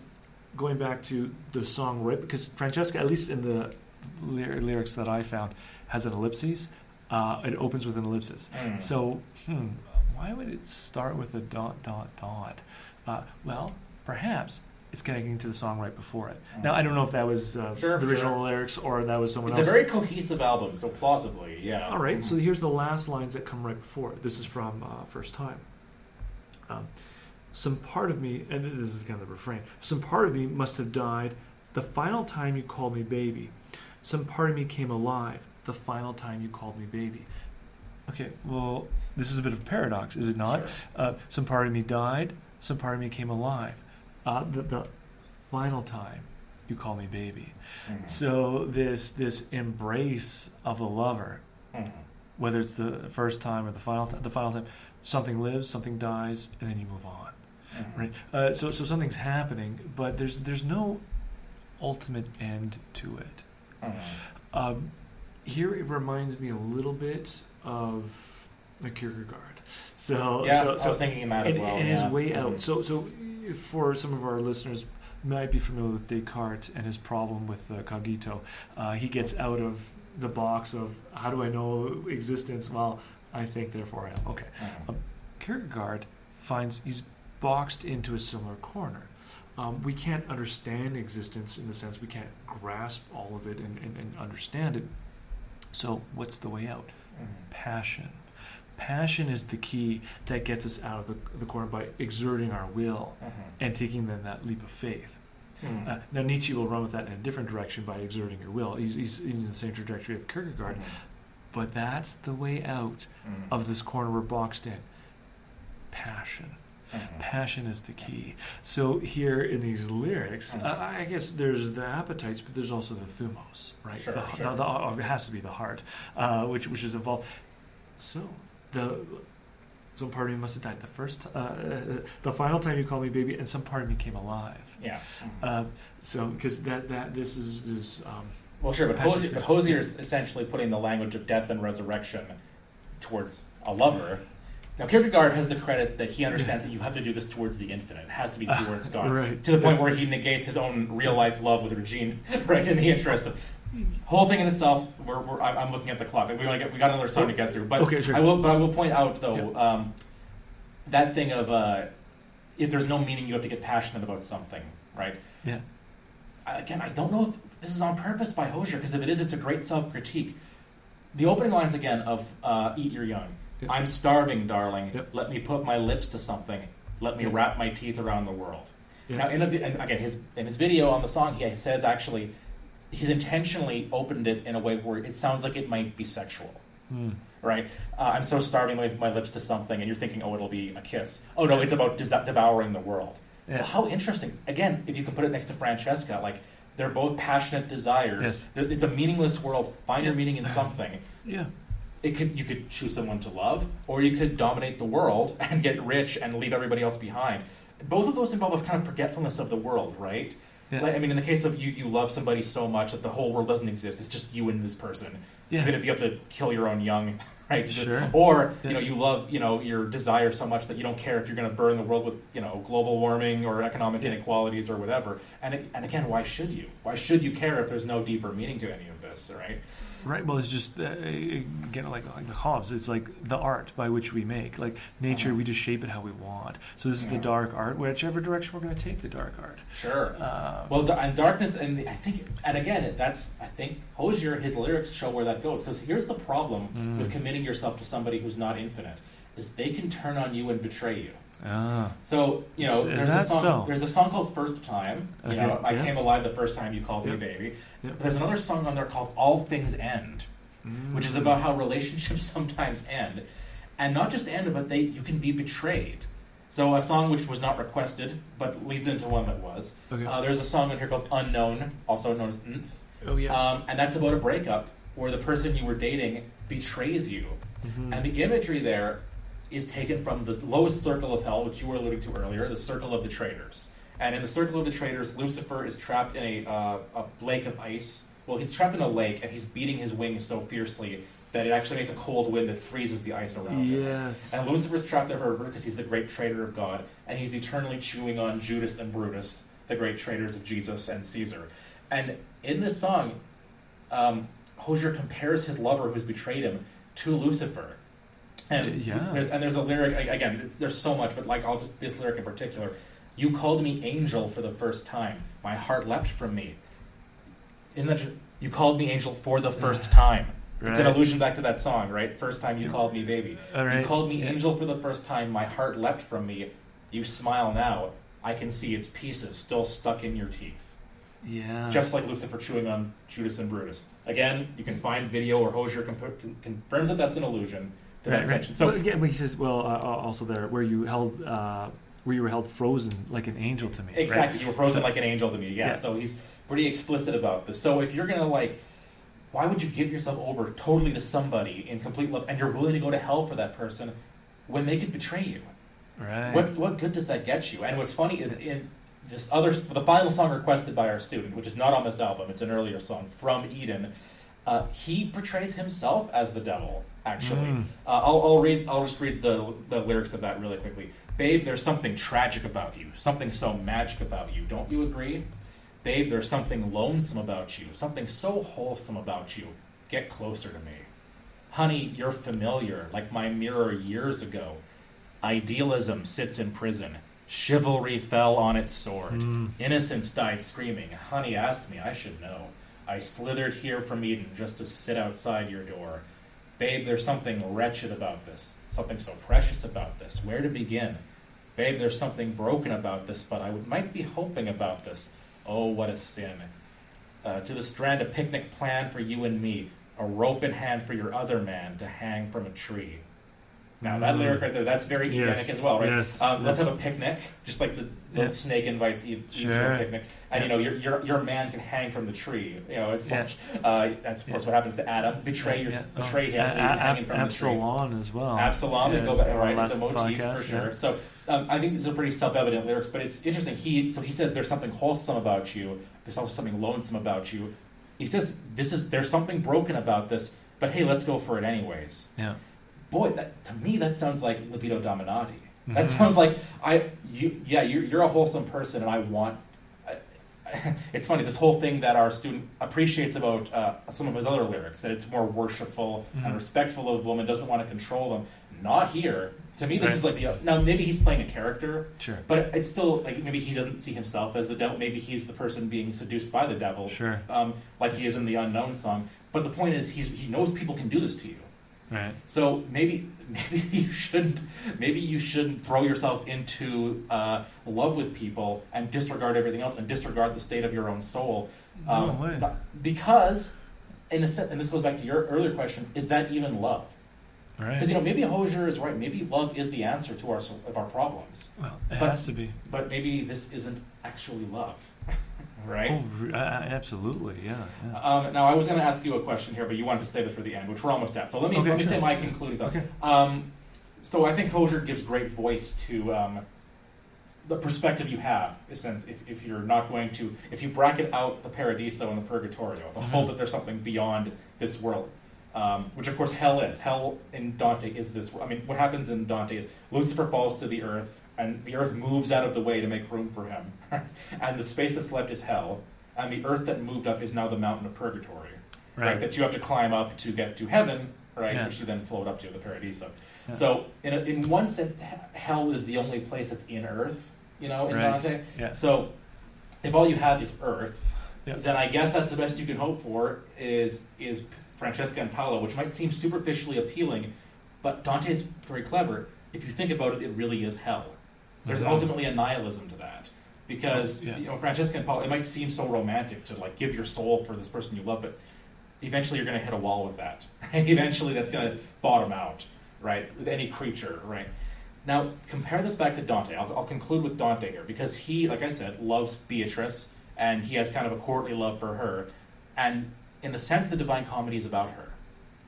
[SPEAKER 1] going back to the song right because Francesca, at least in the ly- lyrics that I found, has an ellipses. Uh, it opens with an ellipsis.
[SPEAKER 2] Mm.
[SPEAKER 1] So, hmm, why would it start with a dot, dot, dot? Uh, well, perhaps it's connecting to the song right before it. Now, I don't know if that was uh,
[SPEAKER 2] Sure,
[SPEAKER 1] the original
[SPEAKER 2] sure.
[SPEAKER 1] lyrics or that was someone
[SPEAKER 2] It's a very cohesive album, so plausibly, yeah.
[SPEAKER 1] All right,
[SPEAKER 2] Mhm.
[SPEAKER 1] so here's the last lines that come right before. it. This is from uh, First Time. Um, some part of me, and this is kind of the refrain, some part of me must have died the final time you called me baby. Some part of me came alive the final time you called me baby. Okay, well, this is a bit of a paradox, is it not?
[SPEAKER 2] Sure.
[SPEAKER 1] Uh, some part of me died, some part of me came alive. Uh, the, the final time you call me baby.
[SPEAKER 2] Mhm.
[SPEAKER 1] So this this embrace of the lover
[SPEAKER 2] Mhm.
[SPEAKER 1] whether it's the first time or the final time, the final time, something lives, something dies, and then you move on. Right? Uh, so, so something's happening, but there's there's no ultimate end to it.
[SPEAKER 2] Mhm.
[SPEAKER 1] Um, here it reminds me a little bit of like Kierkegaard. So,
[SPEAKER 2] Yeah,
[SPEAKER 1] so,
[SPEAKER 2] I was thinking that as well.
[SPEAKER 1] in his way out.
[SPEAKER 2] Mhm.
[SPEAKER 1] So, so for some of our listeners might be familiar with Descartes and his problem with the cogito. Uh, he gets out of the box of how do I know existence? Well, I think, therefore I am. Okay.
[SPEAKER 2] Mhm.
[SPEAKER 1] Kierkegaard finds he's boxed into a similar corner. Um, we can't understand existence in the sense we can't grasp all of it and, and, and understand it. So, what's the way out?
[SPEAKER 2] Mhm.
[SPEAKER 1] passion. Passion is the key that gets us out of the, the corner by exerting our will
[SPEAKER 2] Mhm.
[SPEAKER 1] and taking then that leap of faith.
[SPEAKER 2] Mhm.
[SPEAKER 1] Uh, now, Nietzsche will run with that in a different direction by exerting your will. He's, he's, he's in the same trajectory of Kierkegaard,
[SPEAKER 2] Mhm.
[SPEAKER 1] but that's the way out
[SPEAKER 2] Mhm.
[SPEAKER 1] of this corner we're boxed in. Passion.
[SPEAKER 2] Mhm.
[SPEAKER 1] Passion is the key. So here in these lyrics,
[SPEAKER 2] Mhm.
[SPEAKER 1] uh, I guess there's the appetites, but there's also the thumos, right?
[SPEAKER 2] Sure,
[SPEAKER 1] the,
[SPEAKER 2] sure.
[SPEAKER 1] The, the- it has to be the heart, uh, which which is involved. So the some part of me must have died the first, uh, the final time you called me baby, and some part of me came alive.
[SPEAKER 2] Yeah. Mhm.
[SPEAKER 1] Uh, so because that that this is is um,
[SPEAKER 2] Well, sure, but
[SPEAKER 1] Hozier,
[SPEAKER 2] but Hozier is essentially putting the language of death and resurrection towards a lover. Now, Kierkegaard has the credit that he understands that you have to do this towards the infinite. It has to be towards God.
[SPEAKER 1] right
[SPEAKER 2] To the point where he negates his own real life love with Regine, right? In the interest of whole thing in itself. We're, we're, I'm looking at the clock. We get we got another song to get through, but
[SPEAKER 1] okay, sure.
[SPEAKER 2] I will. But I will point out though um, that thing of uh, if there's no meaning, you have to get passionate about something, right?
[SPEAKER 1] Yeah.
[SPEAKER 2] Again, I don't know if this is on purpose by Hozier because if it is, it's a great self critique. The opening lines again of uh, "Eat Your Young."
[SPEAKER 1] Yep.
[SPEAKER 2] I'm starving, darling.
[SPEAKER 1] Yep.
[SPEAKER 2] Let me put my lips to something. Let me wrap my teeth around the world.
[SPEAKER 1] Yeah.
[SPEAKER 2] Now, in a, and again, his in his video on the song, he says actually he's intentionally opened it in a way where it sounds like it might be sexual
[SPEAKER 1] Hmm.
[SPEAKER 2] right? Uh, I'm so starving, let me put my lips to something, and you're thinking, oh, it'll be a kiss. Oh no, it's about desa- devouring the world.
[SPEAKER 1] Yeah.
[SPEAKER 2] Well, how interesting! Again, if you can put it next to Francesca, like they're both passionate desires.
[SPEAKER 1] Yes.
[SPEAKER 2] It's a meaningless world. Find your meaning in something.
[SPEAKER 1] yeah.
[SPEAKER 2] It could you could choose someone to love, or you could dominate the world and get rich and leave everybody else behind. Both of those involve a kind of forgetfulness of the world, right?
[SPEAKER 1] Yeah.
[SPEAKER 2] Like, I mean, in the case of you, you love somebody so much that the whole world doesn't exist. It's just you and this person.
[SPEAKER 1] Yeah.
[SPEAKER 2] Even if you have to kill your own young, right?
[SPEAKER 1] Sure.
[SPEAKER 2] Or you know, you love you know your desire so much that you don't care if you're going to burn the world with you know global warming or economic
[SPEAKER 1] Yeah.
[SPEAKER 2] inequalities or whatever. And it, and again, why should you? Why should you care if there's no deeper meaning to any of this? Right?
[SPEAKER 1] Right. Well, it's just uh, again like like the Hobbes. It's like the art by which we make. Like nature,
[SPEAKER 2] Mhm.
[SPEAKER 1] we just shape it how we want. So this is the dark art. Whichever direction we're going to take the dark art.
[SPEAKER 2] Sure.
[SPEAKER 1] Uh,
[SPEAKER 2] Well, the, and darkness, and I think, and again, that's I think Hozier, his lyrics show where that goes. Because here's the problem
[SPEAKER 1] Mm.
[SPEAKER 2] with committing yourself to somebody who's not infinite: is they can turn on you and betray you.
[SPEAKER 1] Ah,
[SPEAKER 2] So you know,
[SPEAKER 1] Is
[SPEAKER 2] there's
[SPEAKER 1] that
[SPEAKER 2] a song.
[SPEAKER 1] so?
[SPEAKER 2] There's a song called "First Time." You
[SPEAKER 1] Okay,
[SPEAKER 2] know, I
[SPEAKER 1] yes.
[SPEAKER 2] came alive the first time you called
[SPEAKER 1] Yep.
[SPEAKER 2] me baby.
[SPEAKER 1] Yep.
[SPEAKER 2] There's another song on there called "All Things End," which is
[SPEAKER 1] Mm.
[SPEAKER 2] about how relationships sometimes end, and not just end, but they you can be betrayed. So a song which was not requested, but leads into one that was.
[SPEAKER 1] Okay.
[SPEAKER 2] Uh, there's a song in here called "Unknown," also known as "Nth,"
[SPEAKER 1] oh yeah.
[SPEAKER 2] um, and that's about a breakup where the person you were dating betrays you.
[SPEAKER 1] Mhm.
[SPEAKER 2] And the imagery there is taken from the lowest circle of hell, which you were alluding to earlier, the circle of the traitors. And in the circle of the traitors, Lucifer is trapped in a, uh, a lake of ice. Well, he's trapped in a lake and he's beating his wings so fiercely that it actually makes a cold wind that freezes the ice around him.
[SPEAKER 1] Yes.
[SPEAKER 2] And Lucifer's trapped there forever because he's the great traitor of God, and he's eternally chewing on Judas and Brutus, the great traitors of Jesus and Caesar. And in this song, um, Hozier compares his lover who's betrayed him to Lucifer. And
[SPEAKER 1] Yeah.
[SPEAKER 2] there's and there's a lyric again. It's, there's so much, but like I'll just this lyric in particular. You called me angel for the first time. My heart leapt from me. In that you called me angel for the first time. It's an allusion back to that song, right? First time you called me baby.
[SPEAKER 1] Right.
[SPEAKER 2] You called me
[SPEAKER 1] Yeah.
[SPEAKER 2] angel for the first time. My heart leapt from me. You smile now. I can see its pieces still stuck in your teeth.
[SPEAKER 1] Yeah.
[SPEAKER 2] Just like Lucifer chewing on Judas and Brutus. Again, you can find video or Hozier comp- confirms that that's an allusion to that
[SPEAKER 1] right, right.
[SPEAKER 2] section. So
[SPEAKER 1] well, yeah, but he says, well, uh, also there where you held, uh, where you were held frozen like an angel to me. right?
[SPEAKER 2] Exactly. You were frozen
[SPEAKER 1] So-
[SPEAKER 2] like an angel to me. Yeah.
[SPEAKER 1] Yeah.
[SPEAKER 2] So he's pretty explicit about this. So if you're gonna like, why would you give yourself over totally to somebody in complete love, and you're willing to go to hell for that person when they could betray you?
[SPEAKER 1] Right.
[SPEAKER 2] What's what good does that get you? And what's funny is in this other the final song requested by our student, which is not on this album, it's an earlier song from Eden. Uh, he portrays himself as the devil. Actually,
[SPEAKER 1] Mm.
[SPEAKER 2] uh, I'll, I'll read. I'll just read the the lyrics of that really quickly. Babe, there's something tragic about you, something so magic about you. Don't you agree? Babe, there's something lonesome about you, something so wholesome about you. Get closer to me. Honey, you're familiar, like my mirror years ago. Idealism sits in prison. Chivalry fell on its sword.
[SPEAKER 1] Mm.
[SPEAKER 2] Innocence died screaming. Honey ask me, I should know. I slithered here from Eden just to sit outside your door. Babe, there's something wretched about this, something so precious about this. Where to begin? Babe, there's something broken about this, but I might be hoping about this. Oh, what a sin. Uh, to the strand, a picnic plan for you and me, a rope in hand for your other man to hang from a tree. Now, that lyric right there, that's very
[SPEAKER 1] Yes.
[SPEAKER 2] Edenic as well, right?
[SPEAKER 1] Yes.
[SPEAKER 2] Um, let's have a picnic, just like the, the
[SPEAKER 1] Yeah.
[SPEAKER 2] snake invites Eve, Eve to
[SPEAKER 1] Sure.
[SPEAKER 2] a picnic. And, you know, your, your, your man can hang from the tree. You know, it's
[SPEAKER 1] Yeah.
[SPEAKER 2] like, uh, that's of course what happens to Adam. Betray, your,
[SPEAKER 1] Yeah. Oh,
[SPEAKER 2] betray him,
[SPEAKER 1] A- A-
[SPEAKER 2] hanging from the tree.
[SPEAKER 1] Absalom as well.
[SPEAKER 2] Absalom,
[SPEAKER 1] Yeah,
[SPEAKER 2] go back, right? It's a motif
[SPEAKER 1] podcast,
[SPEAKER 2] for sure.
[SPEAKER 1] yeah.
[SPEAKER 2] So um, I think these are pretty self-evident lyrics, but it's interesting. He so he says there's something wholesome about you. There's also something lonesome about you. He says this is there's something broken about this, but hey, let's go for it anyways.
[SPEAKER 1] Yeah.
[SPEAKER 2] Boy, that, to me that sounds like libido dominandi. That
[SPEAKER 1] Mhm.
[SPEAKER 2] sounds like I you yeah you're, you're a wholesome person, and I want. I, it's funny this whole thing that our student appreciates about uh, some of his other lyrics that it's more worshipful and
[SPEAKER 1] Mhm.
[SPEAKER 2] respectful of women, doesn't want to control them. Not here. To me, this
[SPEAKER 1] Right.
[SPEAKER 2] is like the now maybe he's playing a character,
[SPEAKER 1] Sure.
[SPEAKER 2] but it's still like maybe he doesn't see himself as the devil. Maybe he's the person being seduced by the devil,
[SPEAKER 1] Sure.
[SPEAKER 2] um, like he is in the unknown song. But the point is, he's, he knows people can do this to you.
[SPEAKER 1] Right.
[SPEAKER 2] So maybe maybe you shouldn't maybe you shouldn't throw yourself into uh, love with people and disregard everything else and disregard the state of your own soul. Um,
[SPEAKER 1] No way.
[SPEAKER 2] because in a sense, and this goes back to your earlier question: Is that even love?
[SPEAKER 1] Right.
[SPEAKER 2] Because you know maybe Hozier is right. Maybe love is the answer to our of our problems.
[SPEAKER 1] well, it
[SPEAKER 2] but-
[SPEAKER 1] has to be.
[SPEAKER 2] But maybe this isn't actually love, right?
[SPEAKER 1] Oh, uh, absolutely. Yeah. yeah.
[SPEAKER 2] Um, now, I was going to ask you a question here, but you wanted to save it for the end, which we're almost at. So let me
[SPEAKER 1] Okay,
[SPEAKER 2] let me
[SPEAKER 1] sure.
[SPEAKER 2] say my concluding thought.
[SPEAKER 1] Okay.
[SPEAKER 2] Um, so I think Hozier gives great voice to um, the perspective you have. In a sense, if, if you're not going to, if you bracket out the Paradiso and the Purgatorio, the hope
[SPEAKER 1] Mhm.
[SPEAKER 2] that there's something beyond this world, um, which of course hell is. Hell in Dante is this. I mean, what happens in Dante is Lucifer falls to the earth, and the earth moves out of the way to make room for him, and the space that's left is hell, and the earth that moved up is now the mountain of purgatory right.
[SPEAKER 1] Right.
[SPEAKER 2] That you have to climb up to get to heaven, right?
[SPEAKER 1] Yeah.
[SPEAKER 2] Which you then float up to the paradiso.
[SPEAKER 1] Yeah.
[SPEAKER 2] So, in, a, in one sense, hell is the only place that's in Earth, you know, in
[SPEAKER 1] Right.
[SPEAKER 2] Dante.
[SPEAKER 1] Yeah.
[SPEAKER 2] So, if all you have is Earth,
[SPEAKER 1] Yeah.
[SPEAKER 2] then I guess that's the best you can hope for is is Francesca and Paolo, which might seem superficially appealing, but Dante's very clever. If you think about it, it really is hell. There's
[SPEAKER 1] Mhm.
[SPEAKER 2] ultimately a nihilism to that. Because
[SPEAKER 1] Yeah.
[SPEAKER 2] you know Francesca and Paolo, it might seem so romantic to like give your soul for this person you love, but eventually you're going to hit a wall with that. Right? eventually, that's going to bottom out, right? With any creature, right? Now, compare this back to Dante. I'll, I'll conclude with Dante here because he, like I said, loves Beatrice and he has kind of a courtly love for her. And in the sense, the Divine Comedy is about her,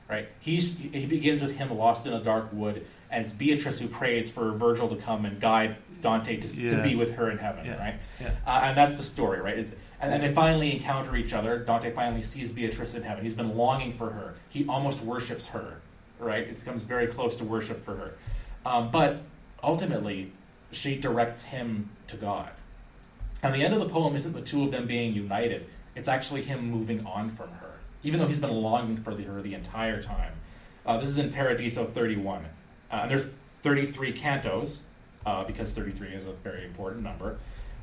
[SPEAKER 2] right? He's, he begins with him lost in a dark wood, and it's Beatrice who prays for Virgil to come and guide Dante to, to be with her in heaven,
[SPEAKER 1] Yeah.
[SPEAKER 2] right?
[SPEAKER 1] Yeah.
[SPEAKER 2] Uh, and that's the story, right? Is and then they finally encounter each other. Dante finally sees Beatrice in heaven. He's been longing for her. He almost worships her, right? It comes very close to worship for her. Um, but ultimately, she directs him to God. And the end of the poem isn't the two of them being united. It's actually him moving on from her, even though he's been longing for her the entire time. Uh, this is in Paradiso 31. Uh, and there's 33 cantos, uh, because 33 is a very important number,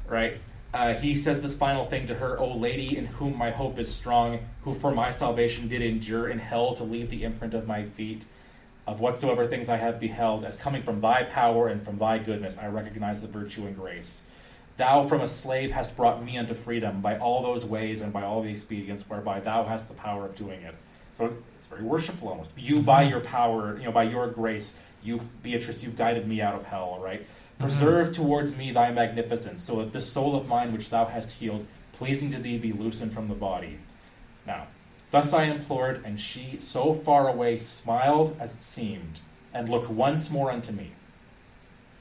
[SPEAKER 2] right? Uh, he says this final thing to her, O lady, in whom my hope is strong, who for my salvation did endure in hell to leave the imprint of my feet. Of whatsoever things I have beheld, as coming from thy power and from thy goodness, I recognize the virtue and grace. Thou from a slave hast brought me unto freedom by all those ways and by all the expedients whereby thou hast the power of doing it. So it's very worshipful almost. You by your power, you know, by your grace, you Beatrice, you've guided me out of hell, right? Preserve towards me thy magnificence, so that this soul of mine which thou hast healed, pleasing to thee, be loosened from the body. Now, thus I implored, and she, so far away, smiled as it seemed, and looked once more unto me.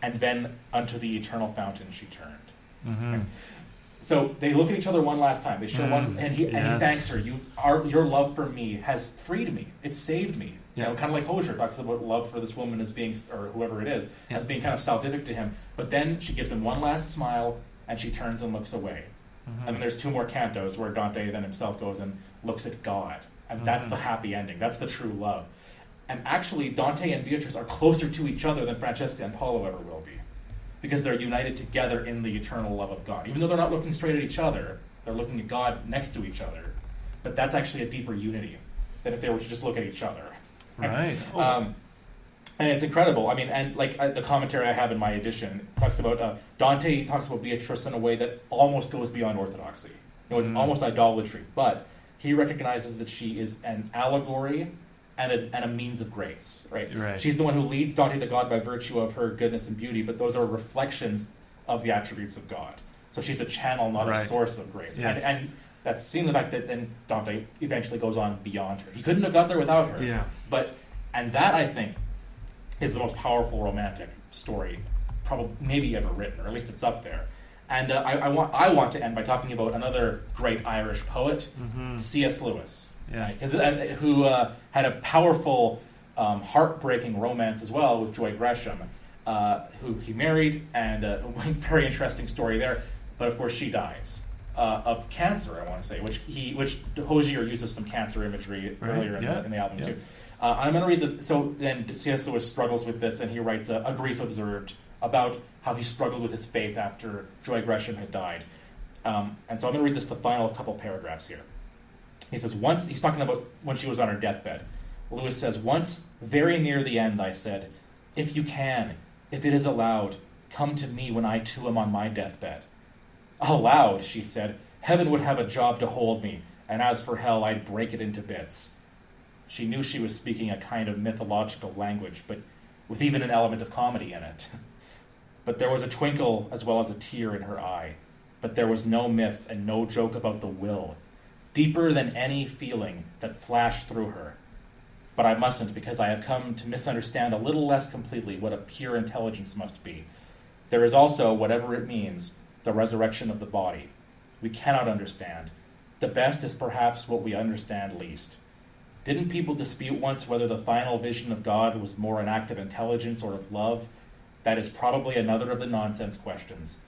[SPEAKER 2] And then unto the eternal fountain she turned.
[SPEAKER 1] Mhm.
[SPEAKER 2] So they look at each other one last time. They share one,
[SPEAKER 1] Mm,
[SPEAKER 2] and he and he thanks her. You, our, your love for me has freed me. It saved me. You know, kind of like Hozier talks about love for this woman as being, or whoever it is,
[SPEAKER 1] Yeah.
[SPEAKER 2] as being kind of salvific to him. But then she gives him one last smile, and she turns and looks away.
[SPEAKER 1] Mhm.
[SPEAKER 2] And then there's two more cantos where Dante then himself goes and looks at God. And that's
[SPEAKER 1] Mhm.
[SPEAKER 2] the happy ending. That's the true love. And actually, Dante and Beatrice are closer to each other than Francesca and Paolo ever will. Because they're united together in the eternal love of God. Even though they're not looking straight at each other, they're looking at God next to each other. But that's actually a deeper unity than if they were to just look at each other.
[SPEAKER 1] Right. Oh.
[SPEAKER 2] Um, and it's incredible. I mean, and like uh, the commentary I have in my edition talks about uh, Dante talks about Beatrice in a way that almost goes beyond orthodoxy. You know, it's
[SPEAKER 1] Mm.
[SPEAKER 2] almost idolatry, but he recognizes that she is an allegory and a, and a means of grace. Right?
[SPEAKER 1] Right.
[SPEAKER 2] She's the one who leads Dante to God by virtue of her goodness and beauty, but those are reflections of the attributes of God. So she's a channel, not a source of grace.
[SPEAKER 1] Yes.
[SPEAKER 2] And, and that's seen the fact that then Dante eventually goes on beyond her. He couldn't have got there without her.
[SPEAKER 1] yeah.
[SPEAKER 2] But and that I think is the most powerful romantic story, probably maybe ever written, or at least it's up there. And uh, I, I want I want to end by talking about another great Irish poet,
[SPEAKER 1] Mhm.
[SPEAKER 2] C.S. Lewis,
[SPEAKER 1] Yes.
[SPEAKER 2] right? 'Cause, uh, who uh, had a powerful, um, heartbreaking romance as well with Joy Gresham, uh, who he married, and uh, a very interesting story there. But of course, she dies. Uh, of cancer, I want to say, which he, which Hozier uses some cancer imagery
[SPEAKER 1] Right,
[SPEAKER 2] earlier in,
[SPEAKER 1] yeah,
[SPEAKER 2] the, in the album
[SPEAKER 1] yeah.
[SPEAKER 2] too. Uh, I'm going to read the. So then C.S. Lewis struggles with this, and he writes a, a grief observed about how he struggled with his faith after Joy Gresham had died. Um, and so I'm going to read this the final couple paragraphs here. He says, Once, he's talking about when she was on her deathbed. Lewis says, Once, very near the end, I said, If you can, if it is allowed, come to me when I too am on my deathbed. Allowed, she said, heaven would have a job to hold me, and as for hell, I'd break it into bits. She knew she was speaking a kind of mythological language, but with even an element of comedy in it. But there was a twinkle as well as a tear in her eye. But there was no myth and no joke about the will, deeper than any feeling that flashed through her. But I mustn't, because I have come to misunderstand a little less completely what a pure intelligence must be. There is also, whatever it means, the resurrection of the body. We cannot understand. The best is perhaps what we understand least. Didn't people dispute once whether the final vision of God was more an act of intelligence or of love? That is probably another of the nonsense questions.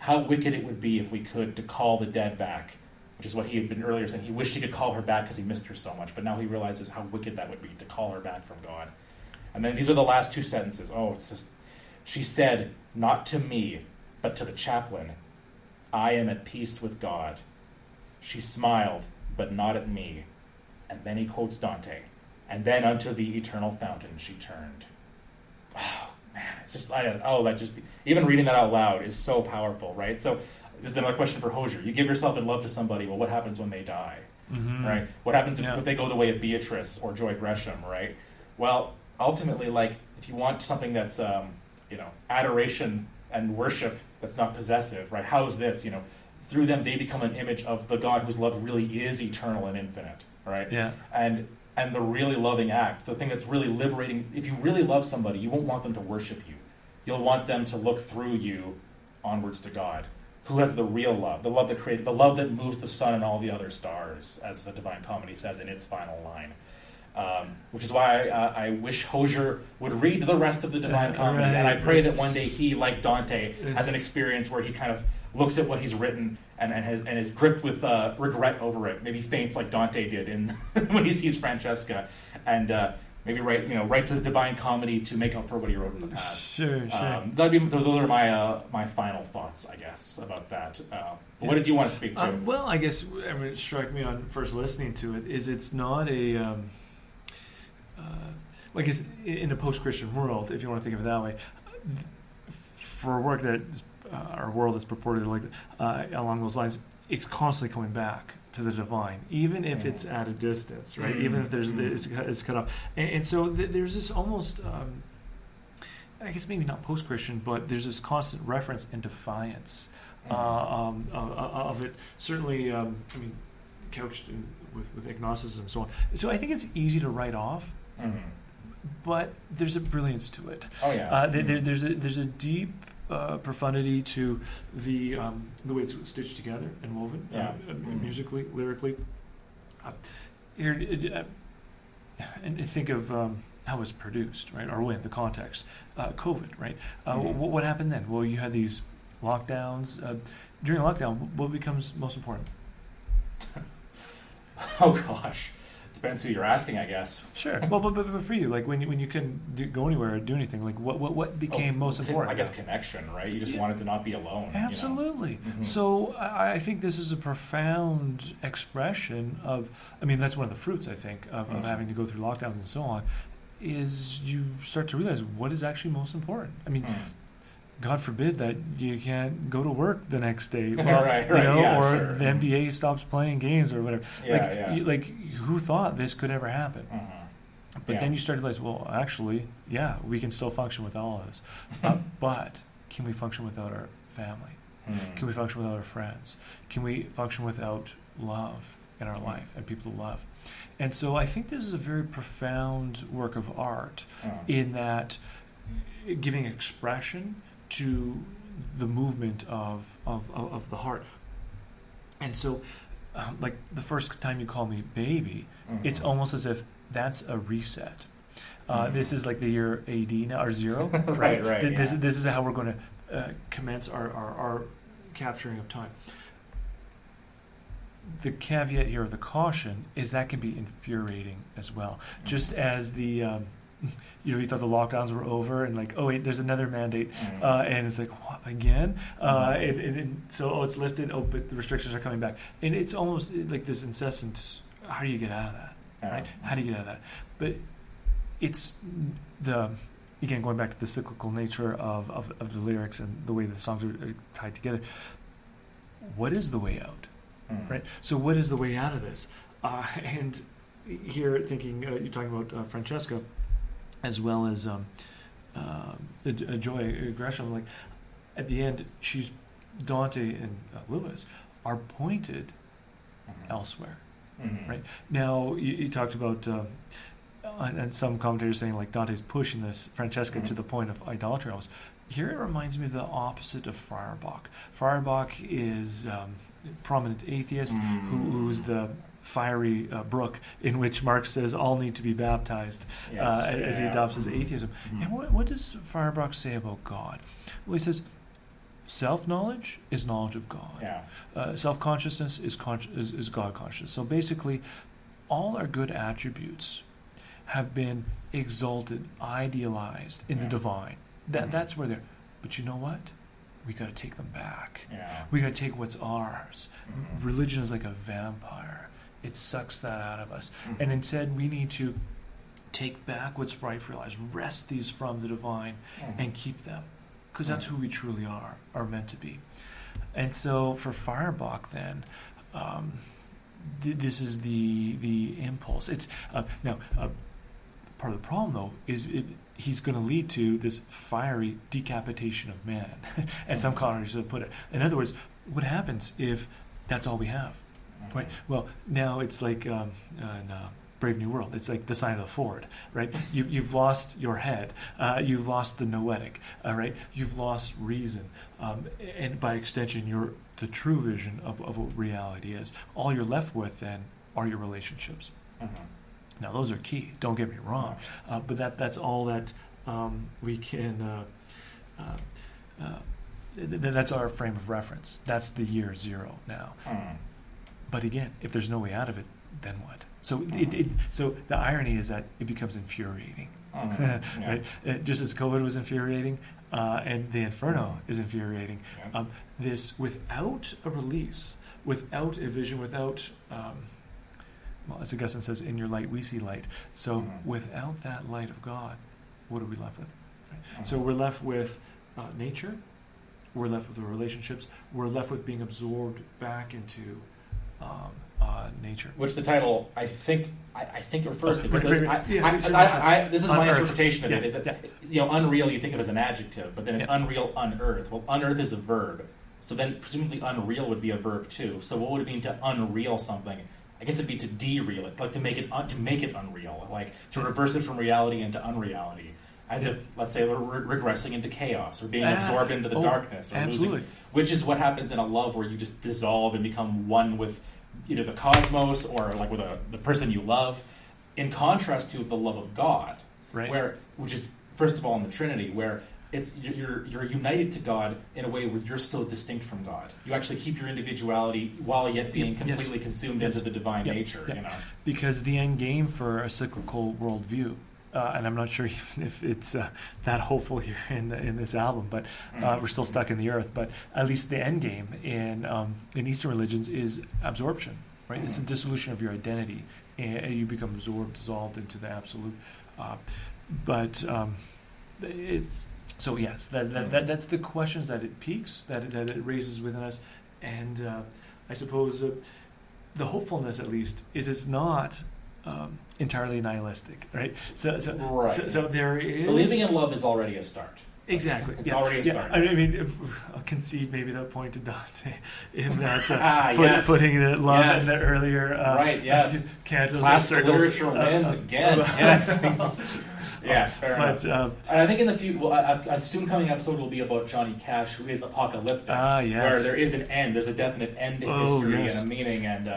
[SPEAKER 2] How wicked it would be if we could to call the dead back, which is what he had been earlier saying. He wished he could call her back because he missed her so much, but now he realizes how wicked that would be to call her back from God. And then these are the last two sentences. Oh, it's just. She said, Not to me, but to the chaplain, I am at peace with God. She smiled, but not at me. And then he quotes Dante, and then unto the eternal fountain she turned. Oh, man, it's just, I, oh, that just, even reading that out loud is so powerful, right? So, this is another question for Hozier. You give yourself in love to somebody, well, what happens when they die?
[SPEAKER 1] Mhm.
[SPEAKER 2] right? What happens if,
[SPEAKER 1] Yeah.
[SPEAKER 2] if they go the way of Beatrice or Joy Gresham, right? Well, ultimately, like if you want something that's um, you know adoration and worship that's not possessive, right? How's this? You know, through them they become an image of the God whose love really is eternal and infinite, right?
[SPEAKER 1] Yeah.
[SPEAKER 2] And and the really loving act, the thing that's really liberating. If you really love somebody, you won't want them to worship you. you'll want them to look through you onwards to God, who has the real love, the love that created, the love that moves the sun and all the other stars, as the Divine Comedy says in its final line. Um, which is why I, uh, I wish Hozier would read the rest of the Divine Comedy,
[SPEAKER 1] right,
[SPEAKER 2] and I pray that one day he, like Dante, has an experience where he kind of looks at what he's written and, and, has, and is gripped with uh, regret over it. Maybe faints like Dante did in when he sees Francesca, and uh, maybe write you know writes the Divine Comedy to make up for what he wrote in the past.
[SPEAKER 1] Sure, sure.
[SPEAKER 2] Um, that'd be those are my uh, my final thoughts, I guess, about that. Uh, but what did you want to speak to?
[SPEAKER 1] Uh, well, I guess I mean, it struck me on first listening to it is it's not a. Um, uh, well, I guess in a post-Christian world, if you want to think of it that way, for a work that uh, our world is purported like uh, along those lines, it's constantly coming back to the divine, even if it's at a distance, right? Even if there's
[SPEAKER 2] Mm.
[SPEAKER 1] it's, it's cut off, and, and so th- there's this almost. Um, I guess maybe not post-Christian, but there's this constant reference and defiance uh, um, uh, of it. Certainly, um, I mean, couched in, with, with agnosticism and so on. So I think it's easy to write off,
[SPEAKER 2] Mhm.
[SPEAKER 1] but there's a brilliance to it.
[SPEAKER 2] Oh yeah.
[SPEAKER 1] Uh, there, there- there's a there's a deep uh, profundity to the um, the way it's stitched together and woven, uh,
[SPEAKER 2] Yeah.
[SPEAKER 1] uh,
[SPEAKER 2] Mhm.
[SPEAKER 1] musically, lyrically. Uh, here, uh, and think of um, how it's produced, right? Or when the context, uh, COVID, right? Uh,
[SPEAKER 2] Mhm.
[SPEAKER 1] wh- what happened then? Well, you had these lockdowns. Uh, during the lockdown, what becomes most important?
[SPEAKER 2] oh gosh, depends who you're asking, I guess.
[SPEAKER 1] Sure. well, but, but, but for you, like when you, when you couldn't do, go anywhere or do anything, like what what, what became
[SPEAKER 2] Oh,
[SPEAKER 1] most
[SPEAKER 2] con-
[SPEAKER 1] important?
[SPEAKER 2] I guess connection, right? You just
[SPEAKER 1] Yeah.
[SPEAKER 2] wanted to not be alone. you know?
[SPEAKER 1] Absolutely.
[SPEAKER 2] Mhm.
[SPEAKER 1] So I, I think this is a profound expression of. I mean, that's one of the fruits I think of, of
[SPEAKER 2] Mhm.
[SPEAKER 1] having to go through lockdowns and so on. Is you start to realize what is actually most important. I mean,
[SPEAKER 2] Mm.
[SPEAKER 1] God forbid that you can't go to work the next day, or,
[SPEAKER 2] right,
[SPEAKER 1] you know,
[SPEAKER 2] yeah,
[SPEAKER 1] or
[SPEAKER 2] sure.
[SPEAKER 1] the NBA stops playing games or whatever.
[SPEAKER 2] Yeah,
[SPEAKER 1] like,
[SPEAKER 2] yeah.
[SPEAKER 1] you- like who thought this could ever happen?
[SPEAKER 2] Mhm.
[SPEAKER 1] But then you start to realize, well, actually, yeah, we can still function with all of this. Uh, but can we function without our family?
[SPEAKER 2] Mm.
[SPEAKER 1] Can we function without our friends? Can we function without love in our life and people to love? And so I think this is a very profound work of art
[SPEAKER 2] Mm.
[SPEAKER 1] in that giving expression to the movement of, of, of, of the heart. And so, um, like the first time you call me baby,
[SPEAKER 2] Mhm.
[SPEAKER 1] it's almost as if that's a reset. Uh,
[SPEAKER 2] Mhm.
[SPEAKER 1] This is like the year AD now, or zero.
[SPEAKER 2] Right, right,
[SPEAKER 1] Th- This,
[SPEAKER 2] yeah.
[SPEAKER 1] this is how we're going to uh, commence our, our, our capturing of time. The caveat here, the caution, is that can be infuriating as well. Just as the, um, you know, you thought the lockdowns were over, and like, oh wait, there's another mandate,
[SPEAKER 2] Mhm.
[SPEAKER 1] uh, and it's like what, again, uh,
[SPEAKER 2] Mhm.
[SPEAKER 1] and, and, and so oh, it's lifted, oh, but the restrictions are coming back, and it's almost like this incessant. How do you get out of that?
[SPEAKER 2] Yeah.
[SPEAKER 1] right? How do you get out of that? But it's the again going back to the cyclical nature of, of, of the lyrics and the way the songs are are tied together. What is the way out,
[SPEAKER 2] Mm.
[SPEAKER 1] right? So what is the way out of this? Uh, and here, thinking uh, you're talking about uh, Francesca, as well as um, um, uh, Joy Gresham. Like at the end, she's Dante and uh, Lewis are pointed
[SPEAKER 2] Mhm.
[SPEAKER 1] elsewhere.
[SPEAKER 2] Mhm.
[SPEAKER 1] Right. Now, you, you talked about, uh, and, some commentators saying like Dante's pushing this Francesca to
[SPEAKER 2] Mhm.
[SPEAKER 1] the point of idolatry almost. Here it reminds me of the opposite of Feuerbach. Feuerbach is um, prominent atheist who,
[SPEAKER 2] Mm.
[SPEAKER 1] who's the fiery uh, brook in which Marx says all need to be baptized
[SPEAKER 2] Yes,
[SPEAKER 1] uh, as he adopts his
[SPEAKER 2] Mhm.
[SPEAKER 1] atheism.
[SPEAKER 2] Mhm.
[SPEAKER 1] And what, what does Feuerbach say about God? Well, he says self knowledge is knowledge of God
[SPEAKER 2] Yeah.
[SPEAKER 1] uh, self consciousness is, con- is is God conscious. So basically, all our good attributes have been exalted, idealized in the divine. That
[SPEAKER 2] Mhm.
[SPEAKER 1] that's where they're. But you know what? We got to take them back.
[SPEAKER 2] Yeah.
[SPEAKER 1] We got to take what's ours.
[SPEAKER 2] Mhm.
[SPEAKER 1] Religion is like a vampire. It sucks that out of us.
[SPEAKER 2] Mhm.
[SPEAKER 1] And instead, we need to take back what's rightfully ours, wrest these from the divine,
[SPEAKER 2] Mhm.
[SPEAKER 1] and keep them because that's
[SPEAKER 2] Mhm.
[SPEAKER 1] who we truly are are meant to be and so for Feuerbach then um, th- this is the the impulse it's uh, now uh, part of the problem though is it he's going to lead to this fiery decapitation of man as some
[SPEAKER 2] Mhm.
[SPEAKER 1] commentators have put it in other words what happens if that's all we have. Right well now it's like um, in, uh, Brave New World. It's like the sign of the Ford, right? You've, you've lost your head. Uh, you've lost the noetic, all right? You've lost reason. Um, and by extension, your the true vision of, of what reality is. All you're left with then are your relationships.
[SPEAKER 2] Mhm.
[SPEAKER 1] Now, those are key. Don't get me wrong, uh, but that that's all that um, we can. Uh, uh, uh, th- th- that's our frame of reference. That's the year zero now.
[SPEAKER 2] Mhm.
[SPEAKER 1] But again, if there's no way out of it, then what? So it, it so the irony is that it becomes infuriating,
[SPEAKER 2] Mhm. Yeah.
[SPEAKER 1] right? Uh, just as COVID was infuriating, uh, and the Inferno is infuriating.
[SPEAKER 2] Yeah.
[SPEAKER 1] Um, this without a release, without a vision, without um, well, as Augustine says, "In your light we see light." So
[SPEAKER 2] Mhm.
[SPEAKER 1] without that light of God, what are we left with? So
[SPEAKER 2] Mhm.
[SPEAKER 1] we're left with uh, nature. We're left with the relationships. We're left with being absorbed back into um, uh, nature.
[SPEAKER 2] Which the title, I think, I, I think refers to. Because
[SPEAKER 1] right,
[SPEAKER 2] I,
[SPEAKER 1] right.
[SPEAKER 2] I, I, I, this is my interpretation of it.
[SPEAKER 1] Yeah,
[SPEAKER 2] Is that
[SPEAKER 1] yeah.
[SPEAKER 2] you know, unreal you think of as an adjective, but then it's
[SPEAKER 1] Yeah.
[SPEAKER 2] unreal, unearthed. Well, unearthed is a verb, so then presumably unreal would be a verb too. So what would it mean to unreal something? I guess it'd be to dereel it, like to make it un, to make it unreal, like to reverse it from reality into unreality. As if, let's say, we're re- regressing into chaos or being
[SPEAKER 1] Ah,
[SPEAKER 2] absorbed into the
[SPEAKER 1] oh,
[SPEAKER 2] darkness, or losing which is what happens in a love where you just dissolve and become one with either the cosmos or like with a, the person you love in contrast to the love of god
[SPEAKER 1] Right.
[SPEAKER 2] where which is first of all in the trinity where it's you're you're united to god in a way where you're still distinct from god you actually keep your individuality while yet being
[SPEAKER 1] Yep, yes.
[SPEAKER 2] completely consumed
[SPEAKER 1] Yes.
[SPEAKER 2] into the divine
[SPEAKER 1] Yep,
[SPEAKER 2] nature
[SPEAKER 1] yep.
[SPEAKER 2] you know
[SPEAKER 1] because the end game for a cyclical worldview, uh, and I'm not sure if, if it's uh, that hopeful here in the, in this album, but uh, we're still stuck in the earth. But at least the end game in um, in Eastern religions is absorption, right? It's the dissolution of your identity, and you become absorbed, dissolved into the absolute. Uh, but um, it, so yes, that, that, that that's the questions that it piques, that it, that it raises within us, and uh, I suppose uh, the hopefulness, at least, is it's not. Um, entirely nihilistic, right? So, so,
[SPEAKER 2] right
[SPEAKER 1] so, so there is
[SPEAKER 2] believing in love is already a start
[SPEAKER 1] Exactly.
[SPEAKER 2] It's
[SPEAKER 1] yeah.
[SPEAKER 2] already a
[SPEAKER 1] yeah.
[SPEAKER 2] start.
[SPEAKER 1] I mean, I'll concede maybe that point to Dante in that uh,
[SPEAKER 2] Ah,
[SPEAKER 1] put,
[SPEAKER 2] yes.
[SPEAKER 1] putting the love
[SPEAKER 2] Yes.
[SPEAKER 1] in the earlier uh,
[SPEAKER 2] Right, yes.
[SPEAKER 1] and circles.
[SPEAKER 2] literature
[SPEAKER 1] uh,
[SPEAKER 2] wins
[SPEAKER 1] uh,
[SPEAKER 2] again
[SPEAKER 1] uh,
[SPEAKER 2] yes yes fair enough
[SPEAKER 1] But uh,
[SPEAKER 2] And I think in the future, well, soon coming episode will be about Johnny Cash, who is apocalyptic,
[SPEAKER 1] ah, yes.
[SPEAKER 2] where there is an end. There's a definite end to
[SPEAKER 1] Oh,
[SPEAKER 2] history
[SPEAKER 1] yes.
[SPEAKER 2] and a meaning. And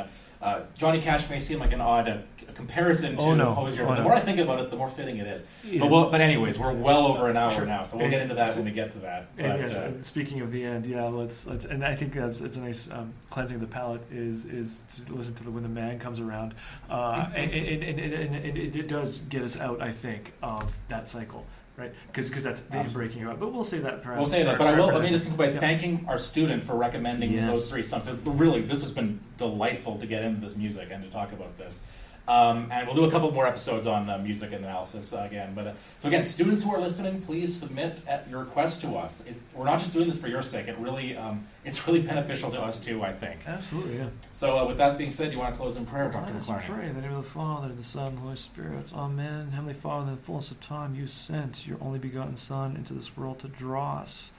[SPEAKER 2] uh, Johnny Cash may seem like an odd uh, comparison to
[SPEAKER 1] Oh, no.
[SPEAKER 2] Hozier,
[SPEAKER 1] Oh,
[SPEAKER 2] but the
[SPEAKER 1] no.
[SPEAKER 2] more I think about it, the more fitting it is.
[SPEAKER 1] It
[SPEAKER 2] But, we'll, but anyways, we're well over an hour
[SPEAKER 1] Sure.
[SPEAKER 2] now, so we'll
[SPEAKER 1] And-
[SPEAKER 2] get into that when we get to that.
[SPEAKER 1] And yes,
[SPEAKER 2] uh,
[SPEAKER 1] and speaking of the end, yeah, let's let's, and I think that's, it's a nice um, cleansing of the palate is is to listen to the when the man comes around, uh, and, and, and, and, and it, it does get us out, I think, of that cycle, right? Because that's the
[SPEAKER 2] Absolutely.
[SPEAKER 1] breaking up. But we'll say that perhaps.
[SPEAKER 2] We'll say that, but I will. Let me just conclude by
[SPEAKER 1] Yeah.
[SPEAKER 2] thanking our student for recommending
[SPEAKER 1] Yes.
[SPEAKER 2] those three songs. Really, this has been delightful to get into this music and to talk about this. Um, and we'll do a couple more episodes on uh, music analysis uh, again. But uh, so again, students who are listening, please submit at your request to us. It's, we're not just doing this for your sake. It really, um, it's really beneficial to us too. I think.
[SPEAKER 1] Absolutely, yeah.
[SPEAKER 2] So uh, with that being said, you want to close in prayer, Doctor
[SPEAKER 1] Let us pray in the name of the Father, the Son, and the Holy Spirit. Amen. Heavenly Father, in the fullness of time, you sent your only begotten Son into this world to draw us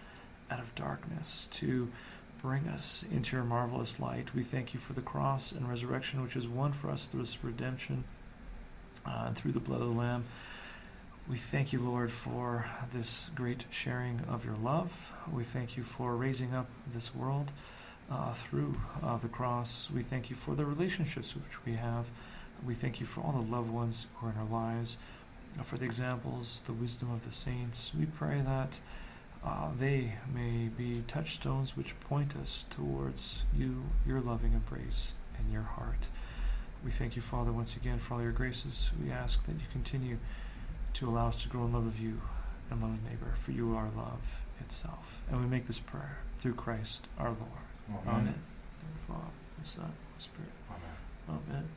[SPEAKER 1] out of darkness, to bring us into your marvelous light. We thank you for the cross and resurrection, which is won for us through this redemption uh, and through the blood of the Lamb. We thank you, Lord, for this great sharing of your love. We thank you for raising up this world uh, through uh, the cross. We thank you for the relationships which we have. We thank you for all the loved ones who are in our lives, for the examples, the wisdom of the saints. We pray that uh, they may be touchstones which point us towards you, your loving embrace, and your heart. We thank you, Father, once again for all your graces. We ask that you continue to allow us to grow in love of you and love of neighbor, for you are love itself. And we make this prayer through Christ our Lord. Amen. The Father, Son, Spirit.
[SPEAKER 2] Amen.
[SPEAKER 1] Amen.